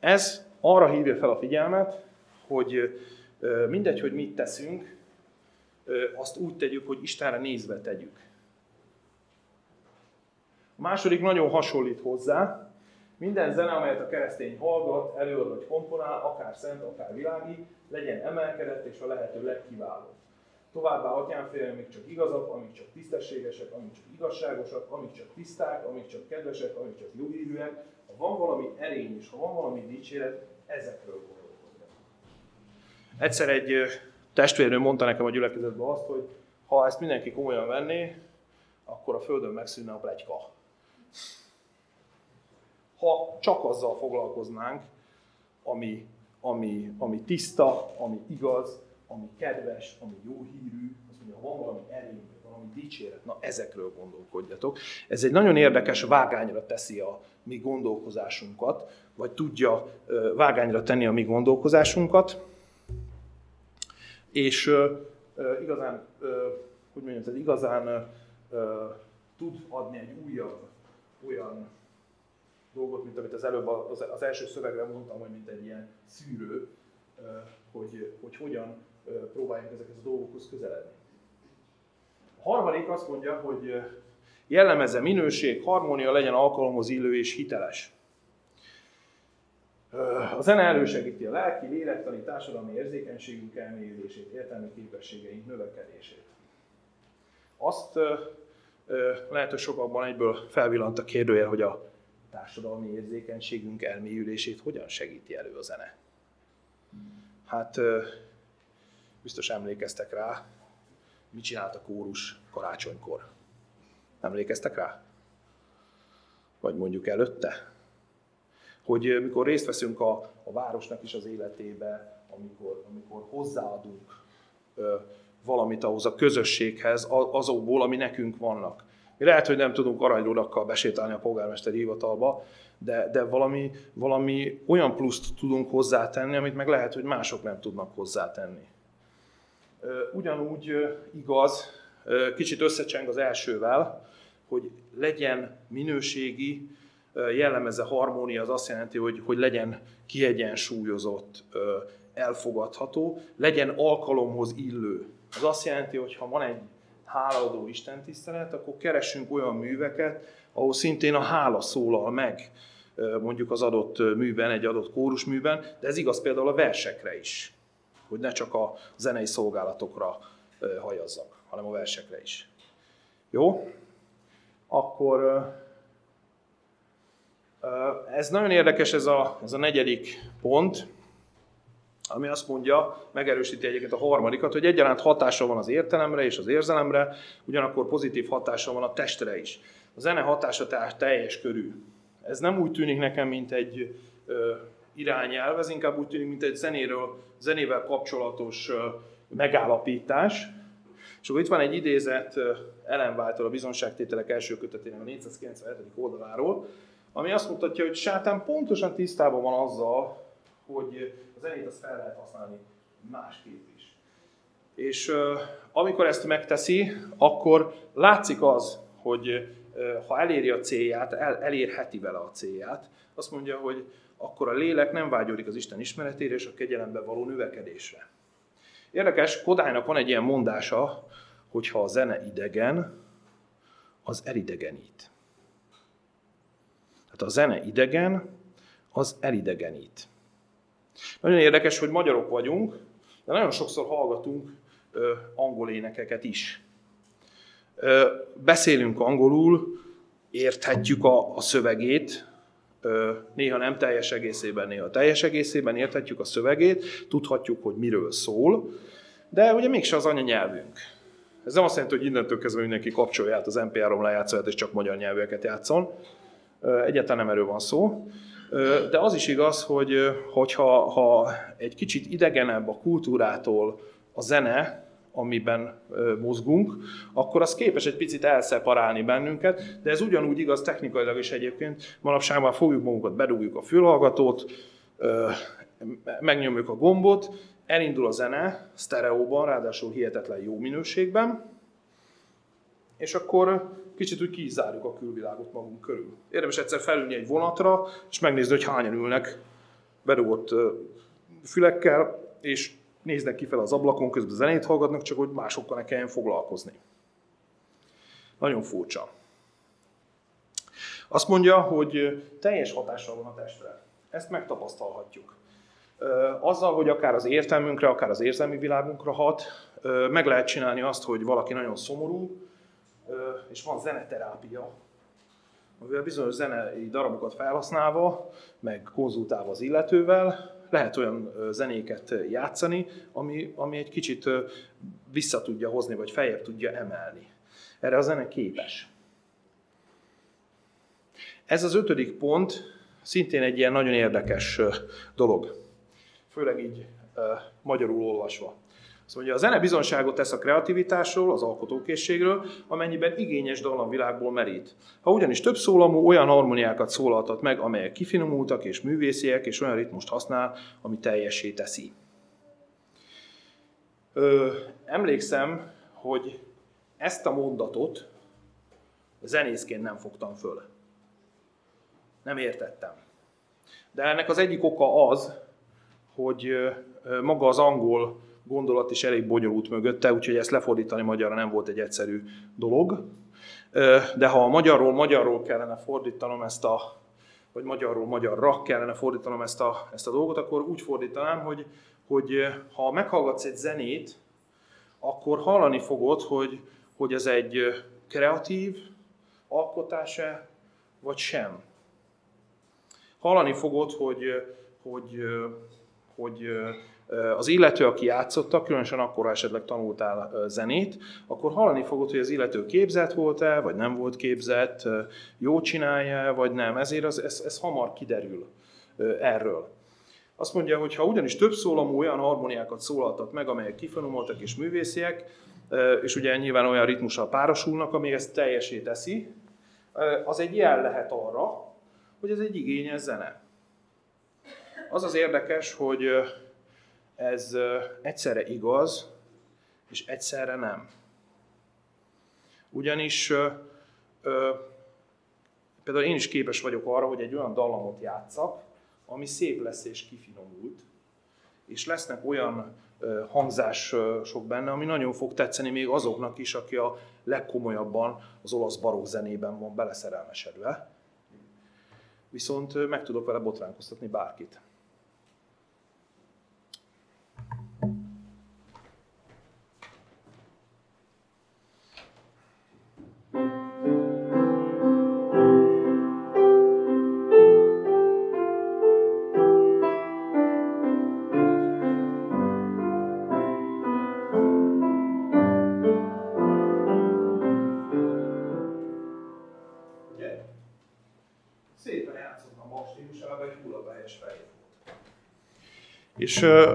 Speaker 1: Ez arra hívja fel a figyelmet, hogy mindegy, hogy mit teszünk, azt úgy tegyük, hogy Istenre nézve tegyük. A második nagyon hasonlít hozzá, Minden zene, amelyet a keresztény hallgat, előad vagy komponál, akár szent, akár világi, legyen emelkedett és a lehető legkiválóbb. Továbbá atyánfélre még csak igazak, amik csak tisztességesek, amik csak igazságosak, amik csak tiszták, amik csak kedvesek, amik csak jóhívűek. Ha van valami erény és ha van valami dicséret, ezekről gondolkodjatok. Egyszer egy testvérnő mondta nekem a gyülekezetben azt, hogy ha ezt mindenki komolyan venné, akkor a Földön megszűnne a plegyka. Ha csak azzal foglalkoznánk, ami, ami, ami tiszta, ami igaz, ami kedves, ami jó hírű, az mondja, van valami erény, valami dicséret, na ezekről gondolkodjatok. Ez egy nagyon érdekes vágányra teszi a mi gondolkozásunkat, vagy tudja vágányra tenni a mi gondolkozásunkat, és igazán, hogy mondjam, tehát igazán tud adni egy újabb, olyan dolgot, mint amit az előbb az, első szövegre mondtam, hogy mint egy ilyen szűrő, hogy, hogy hogyan próbáljunk ezekhez a dolgokhoz közeledni. A harmadik azt mondja, hogy jellemezze minőség, harmónia legyen alkalomhoz illő és hiteles. A zene elősegíti a lelki, lélektani, társadalmi érzékenységünk elmélyülését, értelmi képességeink növekedését. Azt lehet, hogy sokakban egyből felvillant a kérdője, hogy a társadalmi érzékenységünk elmélyülését hogyan segíti elő a zene. Hát biztos emlékeztek rá, mit csinált a kórus karácsonykor. Emlékeztek rá? Vagy mondjuk előtte? Hogy mikor részt veszünk a, a városnak is az életébe, amikor, amikor hozzáadunk ö, valamit ahhoz a közösséghez, azokból, ami nekünk vannak. Mi lehet, hogy nem tudunk aranyrudakkal besétálni a polgármesteri hivatalba, de, de valami, valami olyan pluszt tudunk hozzátenni, amit meg lehet, hogy mások nem tudnak hozzátenni. Ugyanúgy igaz, kicsit összecseng az elsővel, hogy legyen minőségi, jellemezze harmónia, az azt jelenti, hogy, hogy legyen kiegyensúlyozott, elfogadható, legyen alkalomhoz illő. Az azt jelenti, hogy ha van egy hálaadó istentisztelet, akkor keressünk olyan műveket, ahol szintén a hála szólal meg, mondjuk az adott műben, egy adott kórusműben, de ez igaz például a versekre is, hogy ne csak a zenei szolgálatokra hajazzak, hanem a versekre is. Jó? Akkor ez nagyon érdekes ez a, ez a negyedik pont, ami azt mondja, megerősíti egyébként a harmadikat, hogy egyaránt hatása van az értelemre és az érzelemre, ugyanakkor pozitív hatása van a testre is. A zene hatása tehát teljes körű. Ez nem úgy tűnik nekem, mint egy ö, irányelv, ez inkább úgy tűnik, mint egy zenéről, zenével kapcsolatos ö, megállapítás. És akkor itt van egy idézet Ellen White-tól a Bizonságtételek első kötetének a 497. oldaláról, ami azt mutatja, hogy sátán pontosan tisztában van azzal, hogy a zenét azt fel lehet használni másképp is. És amikor ezt megteszi, akkor látszik az, hogy ha eléri a célját, el, elérheti vele a célját, azt mondja, hogy akkor a lélek nem vágyódik az Isten ismeretére és a kegyelembe való növekedésre. Érdekes, Kodálynak van egy ilyen mondása, hogy ha a zene idegen, az elidegenít. Tehát a zene idegen, az elidegenít. Nagyon érdekes, hogy magyarok vagyunk, de nagyon sokszor hallgatunk ö, angol énekeket is. Ö, beszélünk angolul, érthetjük a, a szövegét, ö, néha nem teljes egészében, néha teljes egészében érthetjük a szövegét, tudhatjuk, hogy miről szól, de ugye mégse az anyanyelvünk. Ez nem azt jelenti, hogy innentől kezdve mindenki kapcsolja át az NPR-on lejátszóját, és csak magyar nyelveket játszon. Egyáltalán nem erről van szó. De az is igaz, hogy hogyha ha egy kicsit idegenebb a kultúrától a zene, amiben mozgunk, akkor az képes egy picit elszeparálni bennünket, de ez ugyanúgy igaz technikailag is egyébként. Manapság már fogjuk magunkat, bedugjuk a fülhallgatót, megnyomjuk a gombot, elindul a zene, sztereóban, ráadásul hihetetlen jó minőségben, és akkor kicsit úgy kizárjuk a külvilágot magunk körül. Érdemes egyszer felülni egy vonatra, és megnézni, hogy hányan ülnek bedugott fülekkel, és néznek ki fel az ablakon, közben zenét hallgatnak, csak hogy másokkal ne kelljen foglalkozni. Nagyon furcsa. Azt mondja, hogy teljes hatással van a testre. Ezt megtapasztalhatjuk. Azzal, hogy akár az értelmünkre, akár az érzelmi világunkra hat, meg lehet csinálni azt, hogy valaki nagyon szomorú, és van zeneterápia, amivel bizonyos zenei darabokat felhasználva, meg konzultálva az illetővel, lehet olyan zenéket játszani, ami, ami egy kicsit vissza tudja hozni, vagy feljebb tudja emelni. Erre a zene képes. Ez az ötödik pont szintén egy ilyen nagyon érdekes dolog, főleg így magyarul olvasva. Azt mondja, a zene bizonságot tesz a kreativitásról, az alkotókészségről, amennyiben igényes dallamvilágból merít. Ha ugyanis több szólamú olyan harmoniákat szólaltat meg, amelyek kifinomultak és művésziek, és olyan ritmust használ, ami teljesé teszi. Ö, emlékszem, hogy ezt a mondatot zenészként nem fogtam föl. Nem értettem. De ennek az egyik oka az, hogy maga az angol gondolat is elég bonyolult mögötte, úgyhogy ezt lefordítani magyarra nem volt egy egyszerű dolog. De ha a magyarról magyarról kellene fordítanom ezt a, vagy magyarról magyarra kellene fordítanom ezt a, ezt a dolgot, akkor úgy fordítanám, hogy, hogy ha meghallgatsz egy zenét, akkor hallani fogod, hogy, hogy ez egy kreatív alkotása, vagy sem. Hallani fogod, hogy, hogy, hogy az illető, aki játszotta, különösen akkor, ha esetleg tanultál zenét, akkor hallani fogod, hogy az illető képzett volt-e, vagy nem volt képzett, jó csinálja vagy nem. Ezért az, ez, ez hamar kiderül erről. Azt mondja, hogy ha ugyanis több szólamú olyan harmoniákat szólaltat meg, amelyek kifinomoltak és művésziek, és ugye nyilván olyan ritmussal párosulnak, ami ezt teljesé teszi, az egy jel lehet arra, hogy ez egy igényes zene. Az az érdekes, hogy ez egyszerre igaz, és egyszerre nem. Ugyanis például én is képes vagyok arra, hogy egy olyan dallamot játszak, ami szép lesz és kifinomult, és lesznek olyan hangzások benne, ami nagyon fog tetszeni még azoknak is, aki a legkomolyabban az olasz barokk zenében van beleszerelmesedve. Viszont meg tudok vele botránkoztatni bárkit.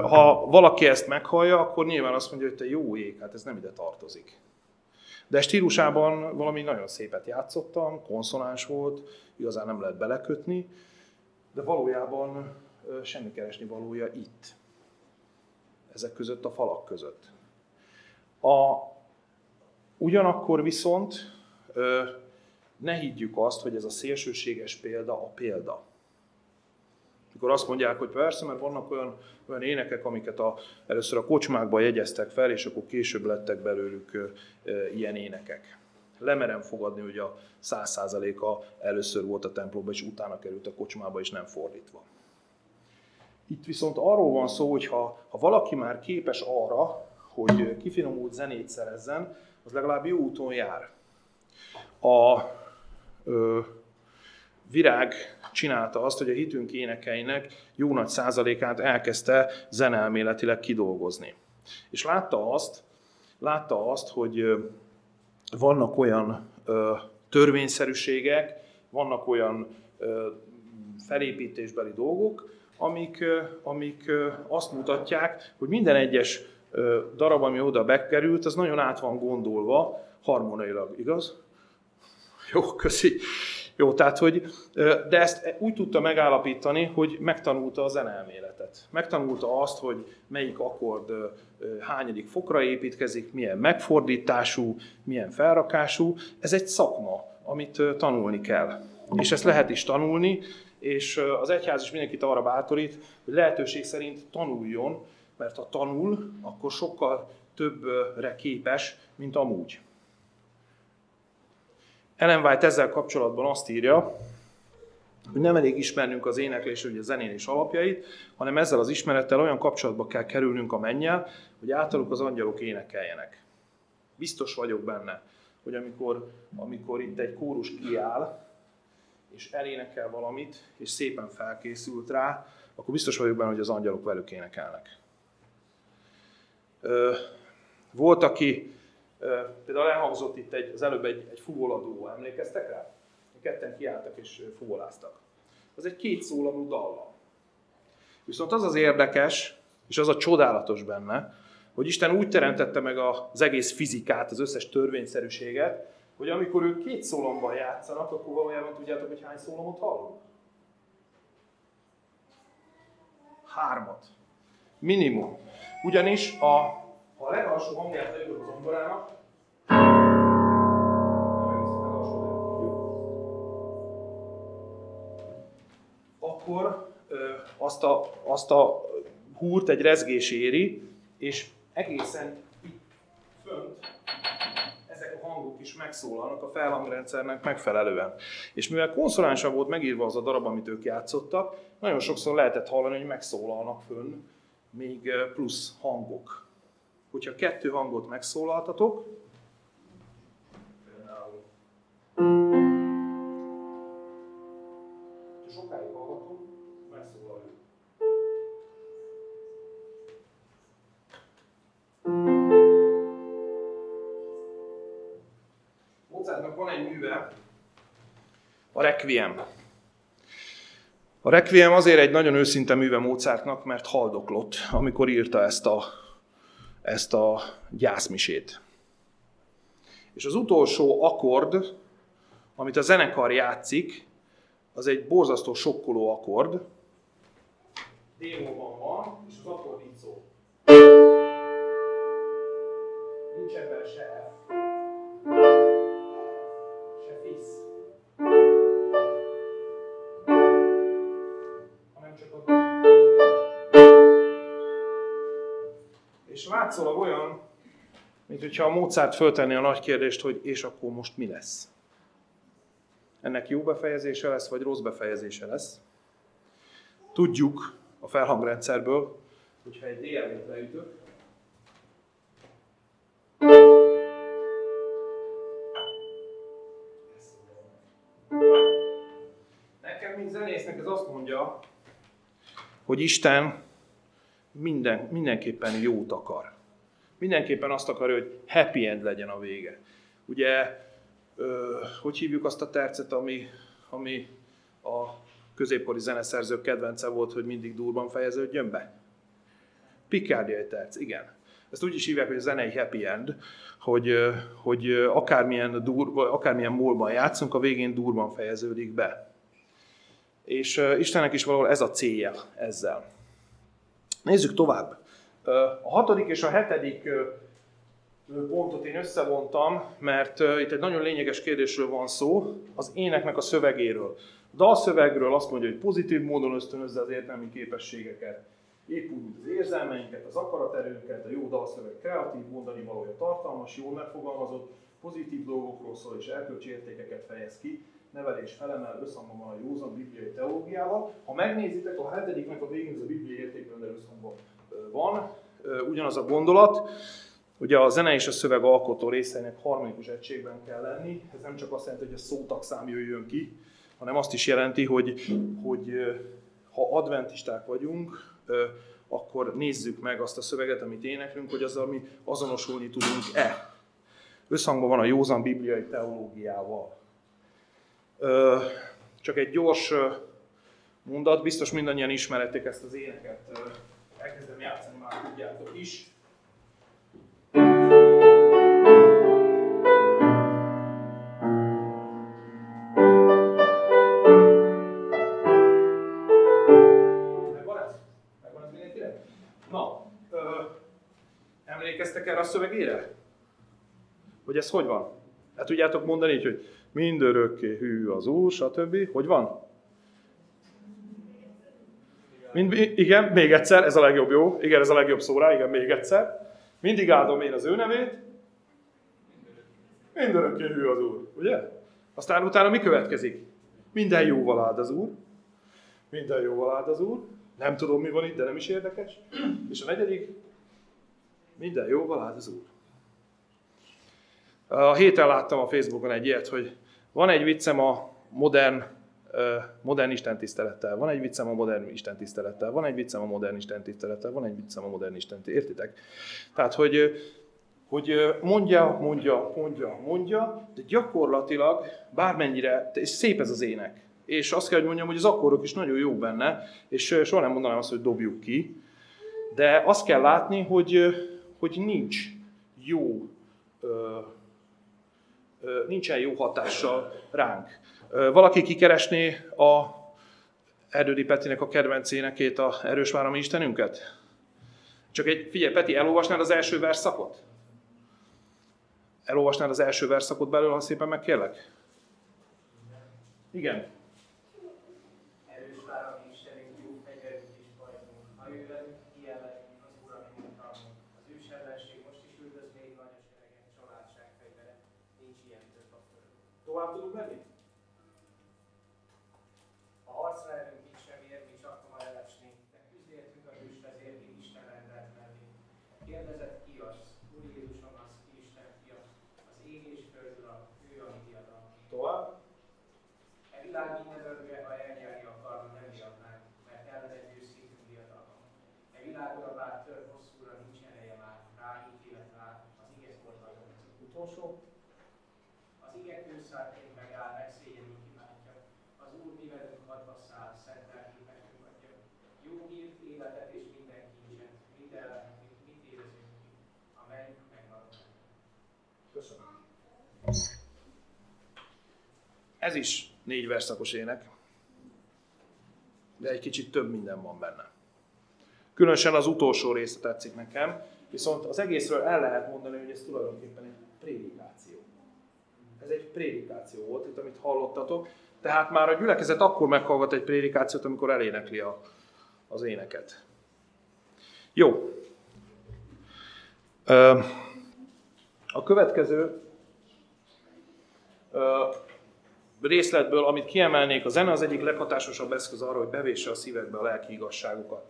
Speaker 1: Ha valaki ezt meghallja, akkor nyilván azt mondja, hogy te jó ég, hát ez nem ide tartozik. De stílusában valami nagyon szépet játszottam, konszonáns volt, igazán nem lehet belekötni, de valójában semmi keresni valója itt. Ezek között a falak között. A, ugyanakkor viszont ne higgyük azt, hogy ez a szélsőséges példa a példa mikor azt mondják, hogy persze, mert vannak olyan, olyan énekek, amiket a, először a kocsmákban jegyeztek fel, és akkor később lettek belőlük ö, ilyen énekek. Lemerem fogadni, hogy a száz százaléka először volt a templomban, és utána került a kocsmába, és nem fordítva. Itt viszont arról van szó, hogy ha, ha valaki már képes arra, hogy kifinomult zenét szerezzen, az legalább jó úton jár. A ö, virág csinálta azt, hogy a hitünk énekeinek jó nagy százalékát elkezdte zenelméletileg kidolgozni. És látta azt, látta azt, hogy vannak olyan törvényszerűségek, vannak olyan felépítésbeli dolgok, amik, amik azt mutatják, hogy minden egyes darab, ami oda bekerült, az nagyon át van gondolva, harmoniailag, igaz? Jó, köszi. Jó, tehát hogy, de ezt úgy tudta megállapítani, hogy megtanulta a zenelméletet. Megtanulta azt, hogy melyik akkord hányadik fokra építkezik, milyen megfordítású, milyen felrakású. Ez egy szakma, amit tanulni kell. És ezt lehet is tanulni, és az egyház is mindenkit arra bátorít, hogy lehetőség szerint tanuljon, mert ha tanul, akkor sokkal többre képes, mint amúgy. Ellen White ezzel kapcsolatban azt írja, hogy nem elég ismernünk az éneklés, vagy a zenélés alapjait, hanem ezzel az ismerettel olyan kapcsolatba kell kerülnünk a mennyel, hogy általuk az angyalok énekeljenek. Biztos vagyok benne, hogy amikor, amikor itt egy kórus kiáll, és elénekel valamit, és szépen felkészült rá, akkor biztos vagyok benne, hogy az angyalok velük énekelnek. Volt, aki, például elhangzott itt egy, az előbb egy, egy fuvoladó, emlékeztek rá? Ketten kiálltak és fuvoláztak. Az egy két szólamú dallam. Viszont az az érdekes, és az a csodálatos benne, hogy Isten úgy teremtette meg az egész fizikát, az összes törvényszerűséget, hogy amikor ők két szólamban játszanak, akkor valójában tudjátok, hogy hány szólamot hallunk? Hármat. Minimum. Ugyanis a, a legalsó hangját leülök az zomborának, akkor azt a, azt a húrt egy rezgés éri, és egészen fönt ezek a hangok is megszólalnak a felhangrendszernek megfelelően. És mivel konszolánsan volt megírva az a darab, amit ők játszottak, nagyon sokszor lehetett hallani, hogy megszólalnak fönn még plusz hangok. Hogyha kettő hangot megszólaltatok, sokáig hallgatunk, megszólal ő. Mozartnak van egy műve, a Requiem. A Requiem azért egy nagyon őszinte műve Mozartnak, mert haldoklott, amikor írta ezt a, ezt a gyászmisét. És az utolsó akkord, amit a zenekar játszik, az egy borzasztó sokkoló akkord. Démóban van, és az akkord így szól. Nincs ebben se látszólag olyan, mint hogyha a Mozart föltenné a nagy kérdést, hogy és akkor most mi lesz? ennek jó befejezése lesz, vagy rossz befejezése lesz. Tudjuk a felhangrendszerből, hogyha egy DL-t leütök, Nekem, mint zenésznek, ez azt mondja, hogy Isten minden, mindenképpen jót akar. Mindenképpen azt akarja, hogy happy end legyen a vége. Ugye ö, hogy hívjuk azt a tercet, ami, ami a középkori zeneszerzők kedvence volt, hogy mindig durban fejeződjön be? Picardiai terc, igen. Ezt úgy is hívják, hogy a zenei happy end, hogy, hogy akármilyen, dur, akármilyen múlban játszunk, a végén durban fejeződik be. És Istennek is valahol ez a célja ezzel. Nézzük tovább. A hatodik és a hetedik pontot én összevontam, mert itt egy nagyon lényeges kérdésről van szó, az éneknek a szövegéről. A dalszövegről azt mondja, hogy pozitív módon ösztönözze az értelmi képességeket, épp úgy, mint az érzelmeinket, az akaraterőnket, a jó dalszöveg kreatív, mondani valója tartalmas, jól megfogalmazott, pozitív dolgokról szól és erkölcsi értékeket fejez ki, nevelés felemel összhangban van a józan bibliai teológiával. Ha megnézitek, a hetediknek a végén ez a bibliai értékrendel összhangban van, ugyanaz a gondolat, Ugye a zene és a szöveg alkotó részeinek harmonikus egységben kell lenni. Ez nem csak azt jelenti, hogy a szótagszám jöjjön ki, hanem azt is jelenti, hogy, hogy ha adventisták vagyunk, akkor nézzük meg azt a szöveget, amit éneklünk, hogy azzal mi azonosulni tudunk-e. Összhangban van a józan bibliai teológiával. Csak egy gyors mondat, biztos mindannyian ismerették ezt az éneket. Elkezdem játszani, már tudjátok is. Emlékeztek erre a szövegére? Hogy ez hogy van? Hát tudjátok mondani így, hogy mindörökké hű az Úr, stb. Hogy van? Mind, igen, még egyszer, ez a legjobb, jó? Igen, ez a legjobb szó rá, igen, még egyszer. Mindig áldom én az ő nevét. Mindörökké hű az Úr, ugye? Aztán utána mi következik? Minden jóval áld az Úr. Minden jóval áld az Úr. Nem tudom, mi van itt, de nem is érdekes. És a negyedik, minden jóval áld az Úr. A héten láttam a Facebookon egy ilyet, hogy van egy viccem a modern, modern istentisztelettel, van egy viccem a modern istentisztelettel, van egy viccem a modern istentisztelettel, van egy viccem a modern istentisztelettel. Értitek? Tehát, hogy, hogy mondja, mondja, mondja, mondja, de gyakorlatilag bármennyire, és szép ez az ének, és azt kell, hogy mondjam, hogy az akkordok is nagyon jó benne, és soha nem mondanám azt, hogy dobjuk ki, de azt kell látni, hogy, hogy nincs jó nincsen jó hatással ránk. Valaki kikeresné a Erdődi Petinek a kedvenc énekét, a Erős Várami Istenünket? Csak egy, figyelj, Peti, elolvasnád az első verszakot? Elolvasnád az első verszakot belőle, ha szépen megkérlek? Igen. Tovább tudunk menni?
Speaker 2: A harcra erőnk nincs semmiért, mi csak ma elesni. De küzdéltünk a hős vezér, mi Isten rendelt mellé. Kérdezett ki az, Úr Jézusom az, ki Isten fia, az ég és föld ura, ő a mi diadal.
Speaker 1: Tovább?
Speaker 2: E világ minden örge, ha elnyerni akarna, nem diadnánk, mert elvezett győzkétünk diadalma. E világra bár tör hosszúra nincs ereje már, rá ítélet vár, az ige forduljon.
Speaker 1: Utolsó?
Speaker 2: Az ige kőszárként megáll, megszégyenül kimátja. Az Úr mi velünk hadba száll, szent lelkét megfogadja. Jó hírt, életet és minden kincset, minden lelkét, mit érezünk ki, a menny megmarad.
Speaker 1: Köszönöm. Ez is négy verszakos ének, de egy kicsit több minden van benne. Különösen az utolsó része tetszik nekem, viszont az egészről el lehet mondani, hogy ez tulajdonképpen egy prédikáció. Ez egy prédikáció volt, itt amit hallottatok. Tehát már a gyülekezet akkor meghallgat egy prédikációt, amikor elénekli a, az éneket. Jó. A következő részletből, amit kiemelnék, a zene az egyik leghatásosabb eszköz arra, hogy bevésse a szívekbe a lelki igazságokat.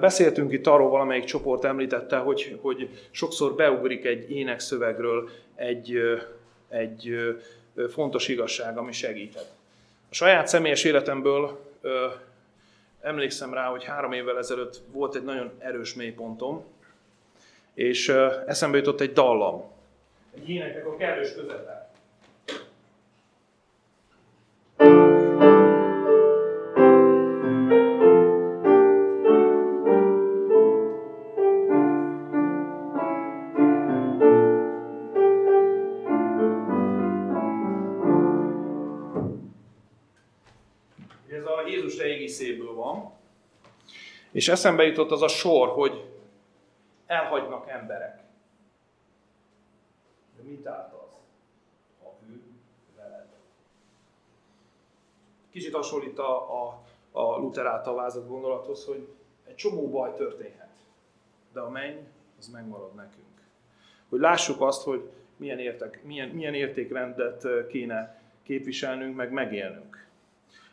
Speaker 1: Beszéltünk itt arról, valamelyik csoport említette, hogy, hogy sokszor beugrik egy énekszövegről egy, egy fontos igazság, ami segíthet. A saját személyes életemből ö, emlékszem rá, hogy három évvel ezelőtt volt egy nagyon erős mélypontom, és ö, eszembe jutott egy dallam. Egy éneknek a kellős közepe. És eszembe jutott az a sor, hogy elhagynak emberek. De mit állt az? Ha ő veled. Kicsit hasonlít a, a, a Luther által vázott gondolathoz, hogy egy csomó baj történhet, de a menny az megmarad nekünk. Hogy lássuk azt, hogy milyen, értek, milyen, milyen értékrendet kéne képviselnünk, meg megélnünk.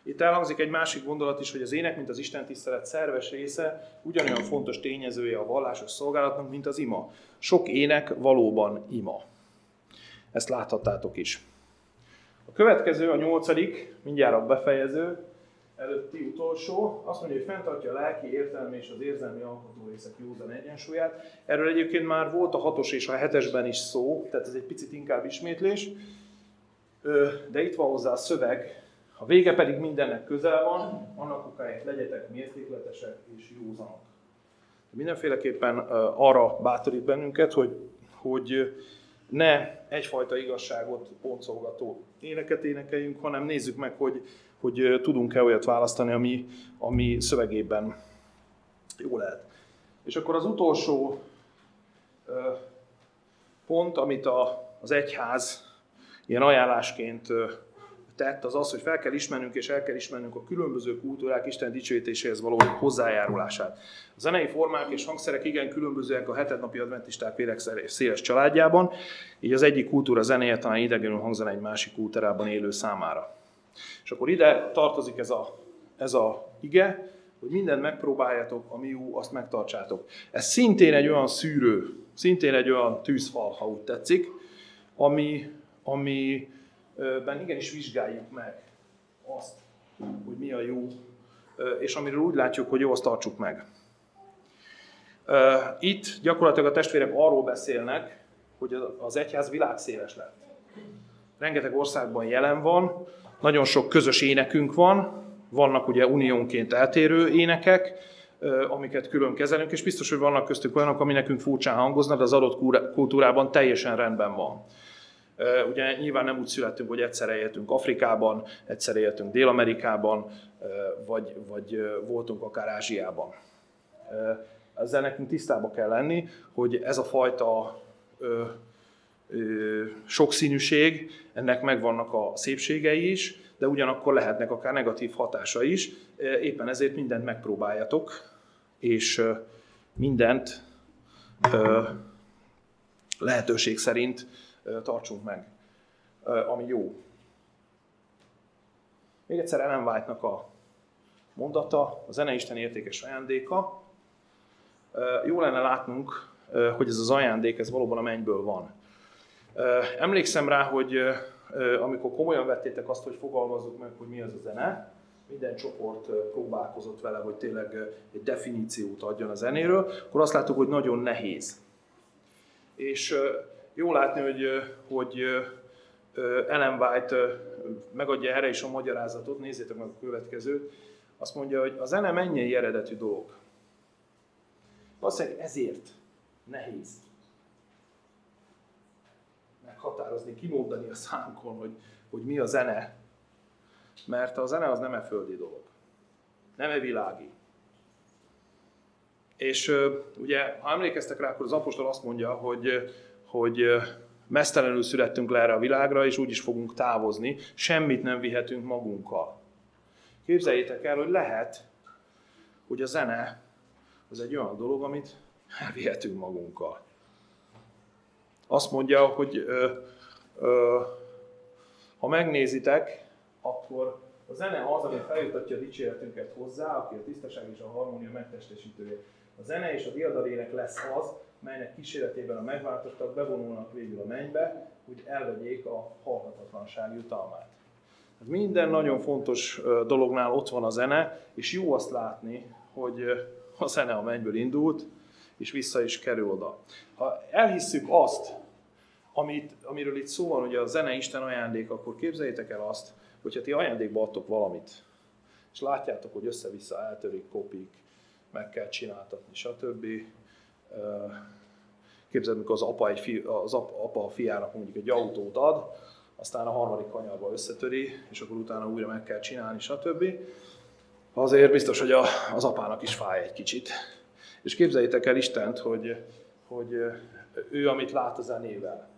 Speaker 1: Itt elhangzik egy másik gondolat is, hogy az ének, mint az Isten tisztelet szerves része, ugyanolyan fontos tényezője a vallásos szolgálatnak, mint az ima. Sok ének valóban ima. Ezt láthattátok is. A következő, a nyolcadik, mindjárt a befejező, előtti utolsó, azt mondja, hogy fenntartja a lelki értelmi és az érzelmi alkotórészek józan egyensúlyát. Erről egyébként már volt a hatos és a hetesben is szó, tehát ez egy picit inkább ismétlés, de itt van hozzá a szöveg, a vége pedig mindennek közel van, annak okáért legyetek mértékletesek és józanok. Mindenféleképpen arra bátorít bennünket, hogy, hogy ne egyfajta igazságot boncolgató éneket énekeljünk, hanem nézzük meg, hogy, hogy tudunk-e olyat választani, ami, ami szövegében jó lehet. És akkor az utolsó pont, amit a, az egyház ilyen ajánlásként tett, az az, hogy fel kell ismernünk és el kell ismernünk a különböző kultúrák Isten dicsőítéséhez való hozzájárulását. A zenei formák és hangszerek igen különbözőek a hetednapi adventisták vérek széles családjában, így az egyik kultúra zenéje talán idegenül hangzana egy másik kultúrában élő számára. És akkor ide tartozik ez a, ez a ige, hogy mindent megpróbáljatok, ami jó, azt megtartsátok. Ez szintén egy olyan szűrő, szintén egy olyan tűzfal, ha úgy tetszik, ami, amiben igenis vizsgáljuk meg azt, hogy mi a jó, és amiről úgy látjuk, hogy jó, azt tartsuk meg. Itt gyakorlatilag a testvérek arról beszélnek, hogy az egyház világszéles lett. Rengeteg országban jelen van, nagyon sok közös énekünk van, vannak ugye uniónként eltérő énekek, amiket külön kezelünk, és biztos, hogy vannak köztük olyanok, ami nekünk furcsán hangoznak, de az adott kultúrában teljesen rendben van. Ugye nyilván nem úgy születtünk, hogy egyszerre éltünk Afrikában, egyszerre éltünk Dél-Amerikában, vagy, vagy voltunk akár Ázsiában. Ezzel nekünk tisztába kell lenni, hogy ez a fajta sokszínűség, ennek megvannak a szépségei is, de ugyanakkor lehetnek akár negatív hatása is. Éppen ezért mindent megpróbáljatok, és mindent lehetőség szerint tartsunk meg, ami jó. Még egyszer Ellen White-nak a mondata, a zene Isten értékes ajándéka. Jó lenne látnunk, hogy ez az ajándék, ez valóban a mennyből van. Emlékszem rá, hogy amikor komolyan vettétek azt, hogy fogalmazzuk meg, hogy mi az a zene, minden csoport próbálkozott vele, hogy tényleg egy definíciót adjon a zenéről, akkor azt láttuk, hogy nagyon nehéz. És jó látni, hogy, hogy Ellen White megadja erre is a magyarázatot, nézzétek meg a következőt, azt mondja, hogy a zene mennyei eredetű dolog. Valószínűleg ezért nehéz meghatározni, kimondani a szánkon, hogy, hogy mi a zene. Mert a zene az nem e földi dolog. Nem e világi. És ugye, ha emlékeztek rá, akkor az apostol azt mondja, hogy, hogy mesztelenül születtünk le erre a világra, és úgy is fogunk távozni, semmit nem vihetünk magunkkal. Képzeljétek el, hogy lehet, hogy a zene az egy olyan dolog, amit elvihetünk magunkkal azt mondja, hogy ö, ö, ha megnézitek, akkor a zene az, ami feljutatja a dicséretünket hozzá, aki a tisztaság és a harmónia megtestesítője. A zene és a diadalének lesz az, melynek kíséretében a megváltottak bevonulnak végül a mennybe, hogy elvegyék a halhatatlanság jutalmát. Minden nagyon fontos dolognál ott van a zene, és jó azt látni, hogy a zene a mennyből indult, és vissza is kerül oda. Ha elhisszük azt, amit, amiről itt szó van, hogy a zene Isten ajándék, akkor képzeljétek el azt, hogyha ti ajándékba adtok valamit, és látjátok, hogy össze-vissza eltörik, kopik, meg kell csináltatni, stb. Képzeld, mikor az apa, egy fi, az apa a fiának mondjuk egy autót ad, aztán a harmadik kanyarba összetöri, és akkor utána újra meg kell csinálni, stb. Azért biztos, hogy a, az apának is fáj egy kicsit. És képzeljétek el Istent, hogy, hogy ő, amit lát a zenével,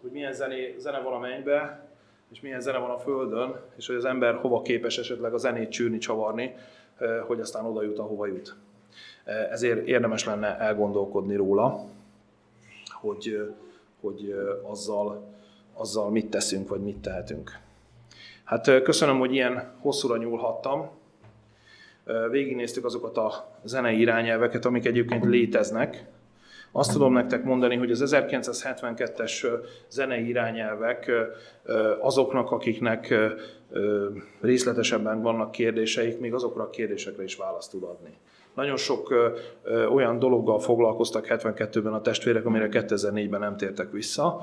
Speaker 1: hogy milyen zené, zene van a mennybe, és milyen zene van a földön, és hogy az ember hova képes esetleg a zenét csűrni, csavarni, hogy aztán oda jut, ahova jut. Ezért érdemes lenne elgondolkodni róla, hogy, hogy azzal, azzal mit teszünk, vagy mit tehetünk. Hát köszönöm, hogy ilyen hosszúra nyúlhattam. Végignéztük azokat a zenei irányelveket, amik egyébként léteznek, azt tudom nektek mondani, hogy az 1972-es zenei irányelvek azoknak, akiknek részletesebben vannak kérdéseik, még azokra a kérdésekre is választ tud adni. Nagyon sok ö, olyan dologgal foglalkoztak 72-ben a testvérek, amire 2004-ben nem tértek vissza,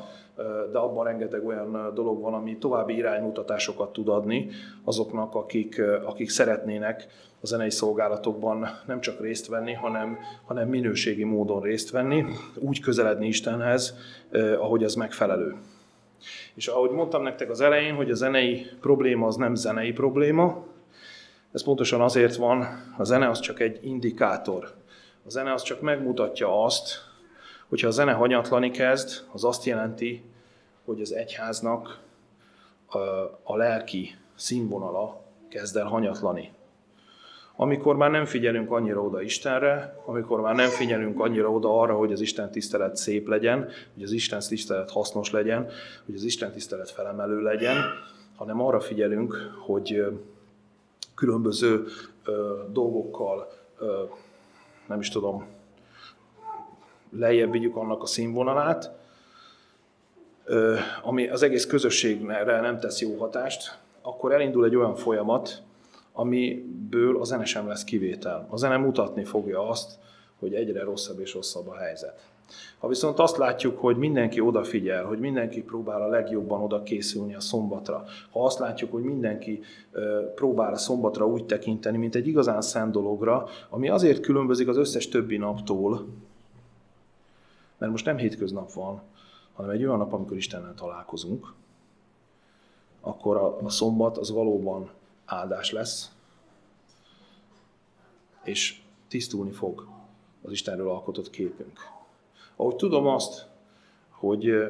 Speaker 1: de abban rengeteg olyan dolog van, ami további iránymutatásokat tud adni azoknak, akik, akik szeretnének a zenei szolgálatokban nem csak részt venni, hanem, hanem minőségi módon részt venni, úgy közeledni Istenhez, ahogy az megfelelő. És ahogy mondtam nektek az elején, hogy a zenei probléma az nem zenei probléma, ez pontosan azért van, a zene az csak egy indikátor. A zene az csak megmutatja azt, hogyha a zene hanyatlani kezd, az azt jelenti, hogy az egyháznak a lelki színvonala kezd el hanyatlani. Amikor már nem figyelünk annyira oda Istenre, amikor már nem figyelünk annyira oda arra, hogy az Isten tisztelet szép legyen, hogy az Isten tisztelet hasznos legyen, hogy az Isten tisztelet felemelő legyen, hanem arra figyelünk, hogy különböző dolgokkal, nem is tudom, lejjebb vigyük annak a színvonalát, ami az egész közösségre nem tesz jó hatást, akkor elindul egy olyan folyamat, amiből a zene sem lesz kivétel. A zene mutatni fogja azt, hogy egyre rosszabb és rosszabb a helyzet. Ha viszont azt látjuk, hogy mindenki odafigyel, hogy mindenki próbál a legjobban oda készülni a szombatra, ha azt látjuk, hogy mindenki próbál a szombatra úgy tekinteni, mint egy igazán szent dologra, ami azért különbözik az összes többi naptól, mert most nem hétköznap van, hanem egy olyan nap, amikor Istennel találkozunk, akkor a, szombat az valóban áldás lesz, és tisztulni fog az Istenről alkotott képünk. Ahogy tudom azt, hogy,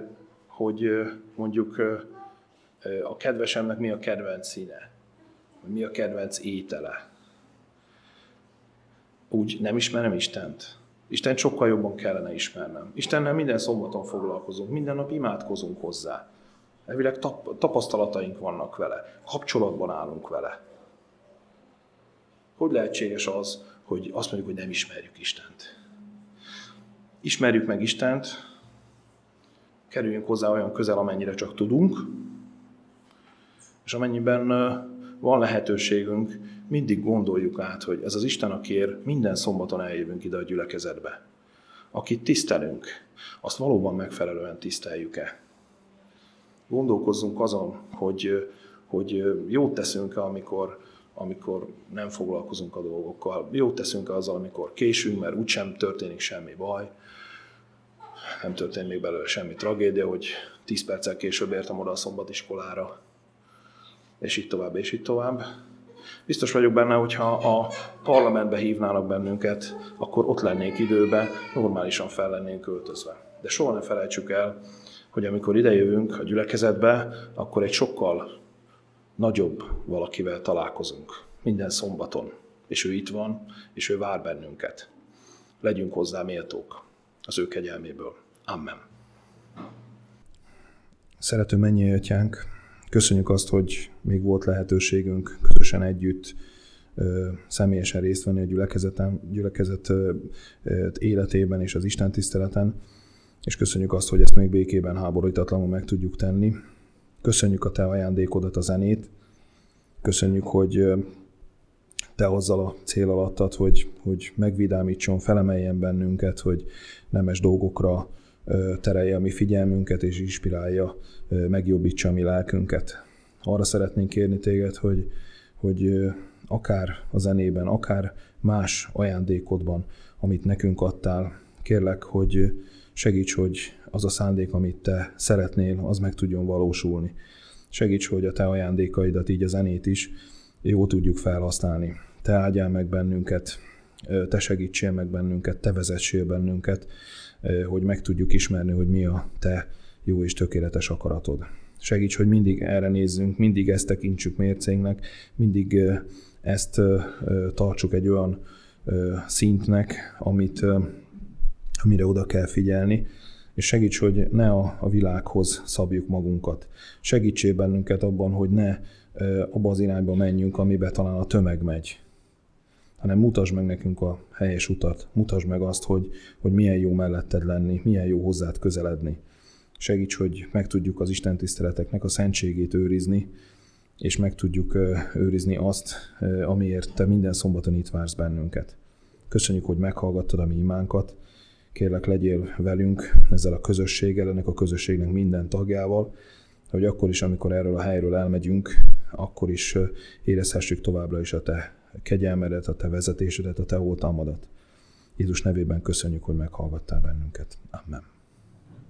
Speaker 1: hogy mondjuk a kedvesemnek mi a kedvenc színe, mi a kedvenc étele, úgy nem ismerem Istent. Isten sokkal jobban kellene ismernem. Istennel minden szombaton foglalkozunk, minden nap imádkozunk hozzá. Elvileg tap, tapasztalataink vannak vele, kapcsolatban állunk vele. Hogy lehetséges az, hogy azt mondjuk, hogy nem ismerjük Istent? Ismerjük meg Istent, kerüljünk hozzá olyan közel, amennyire csak tudunk, és amennyiben van lehetőségünk, mindig gondoljuk át, hogy ez az Isten, akiért minden szombaton eljövünk ide a gyülekezetbe. Akit tisztelünk, azt valóban megfelelően tiszteljük-e? Gondolkozzunk azon, hogy, hogy jót teszünk-e, amikor, amikor nem foglalkozunk a dolgokkal. Jót teszünk-e azzal, amikor késünk, mert úgysem történik semmi baj. Nem történik még belőle semmi tragédia, hogy 10 perccel később értem oda a szombatiskolára, és így tovább, és így tovább. Biztos vagyok benne, hogyha a parlamentbe hívnának bennünket, akkor ott lennénk időbe, normálisan fel lennénk költözve. De soha ne felejtsük el, hogy amikor idejövünk a gyülekezetbe, akkor egy sokkal nagyobb valakivel találkozunk. Minden szombaton. És ő itt van, és ő vár bennünket. Legyünk hozzá méltók az ő kegyelméből. Amen. Szerető mennyi atyánk, köszönjük azt, hogy még volt lehetőségünk közösen együtt személyesen részt venni a gyülekezeten, gyülekezet életében és az Isten tiszteleten és köszönjük azt, hogy ezt még békében háborítatlanul meg tudjuk tenni. Köszönjük a te ajándékodat, a zenét. Köszönjük, hogy te azzal a cél alattad, hogy, hogy megvidámítson, felemeljen bennünket, hogy nemes dolgokra terelje a mi figyelmünket, és inspirálja, megjobbítsa a mi lelkünket. Arra szeretnénk kérni téged, hogy, hogy akár a zenében, akár más ajándékodban, amit nekünk adtál, kérlek, hogy Segíts, hogy az a szándék, amit te szeretnél, az meg tudjon valósulni. Segíts, hogy a te ajándékaidat, így a zenét is jó tudjuk felhasználni. Te áldjál meg bennünket, te segítsél meg bennünket, te vezessél bennünket, hogy meg tudjuk ismerni, hogy mi a te jó és tökéletes akaratod. Segíts, hogy mindig erre nézzünk, mindig ezt tekintsük mércénknek, mindig ezt tartsuk egy olyan szintnek, amit amire oda kell figyelni, és segíts, hogy ne a, a világhoz szabjuk magunkat. Segítsél bennünket abban, hogy ne abba az irányba menjünk, amibe talán a tömeg megy, hanem mutasd meg nekünk a helyes utat, mutasd meg azt, hogy, hogy milyen jó melletted lenni, milyen jó hozzád közeledni. Segíts, hogy meg tudjuk az Isten tiszteleteknek a szentségét őrizni, és meg tudjuk őrizni azt, amiért te minden szombaton itt vársz bennünket. Köszönjük, hogy meghallgattad a mi imánkat, Kérlek, legyél velünk ezzel a közösséggel, ennek a közösségnek minden tagjával, hogy akkor is, amikor erről a helyről elmegyünk, akkor is érezhessük továbbra is a te kegyelmedet, a te vezetésedet, a te oltalmadat. Jézus nevében köszönjük, hogy meghallgattál bennünket. Amen.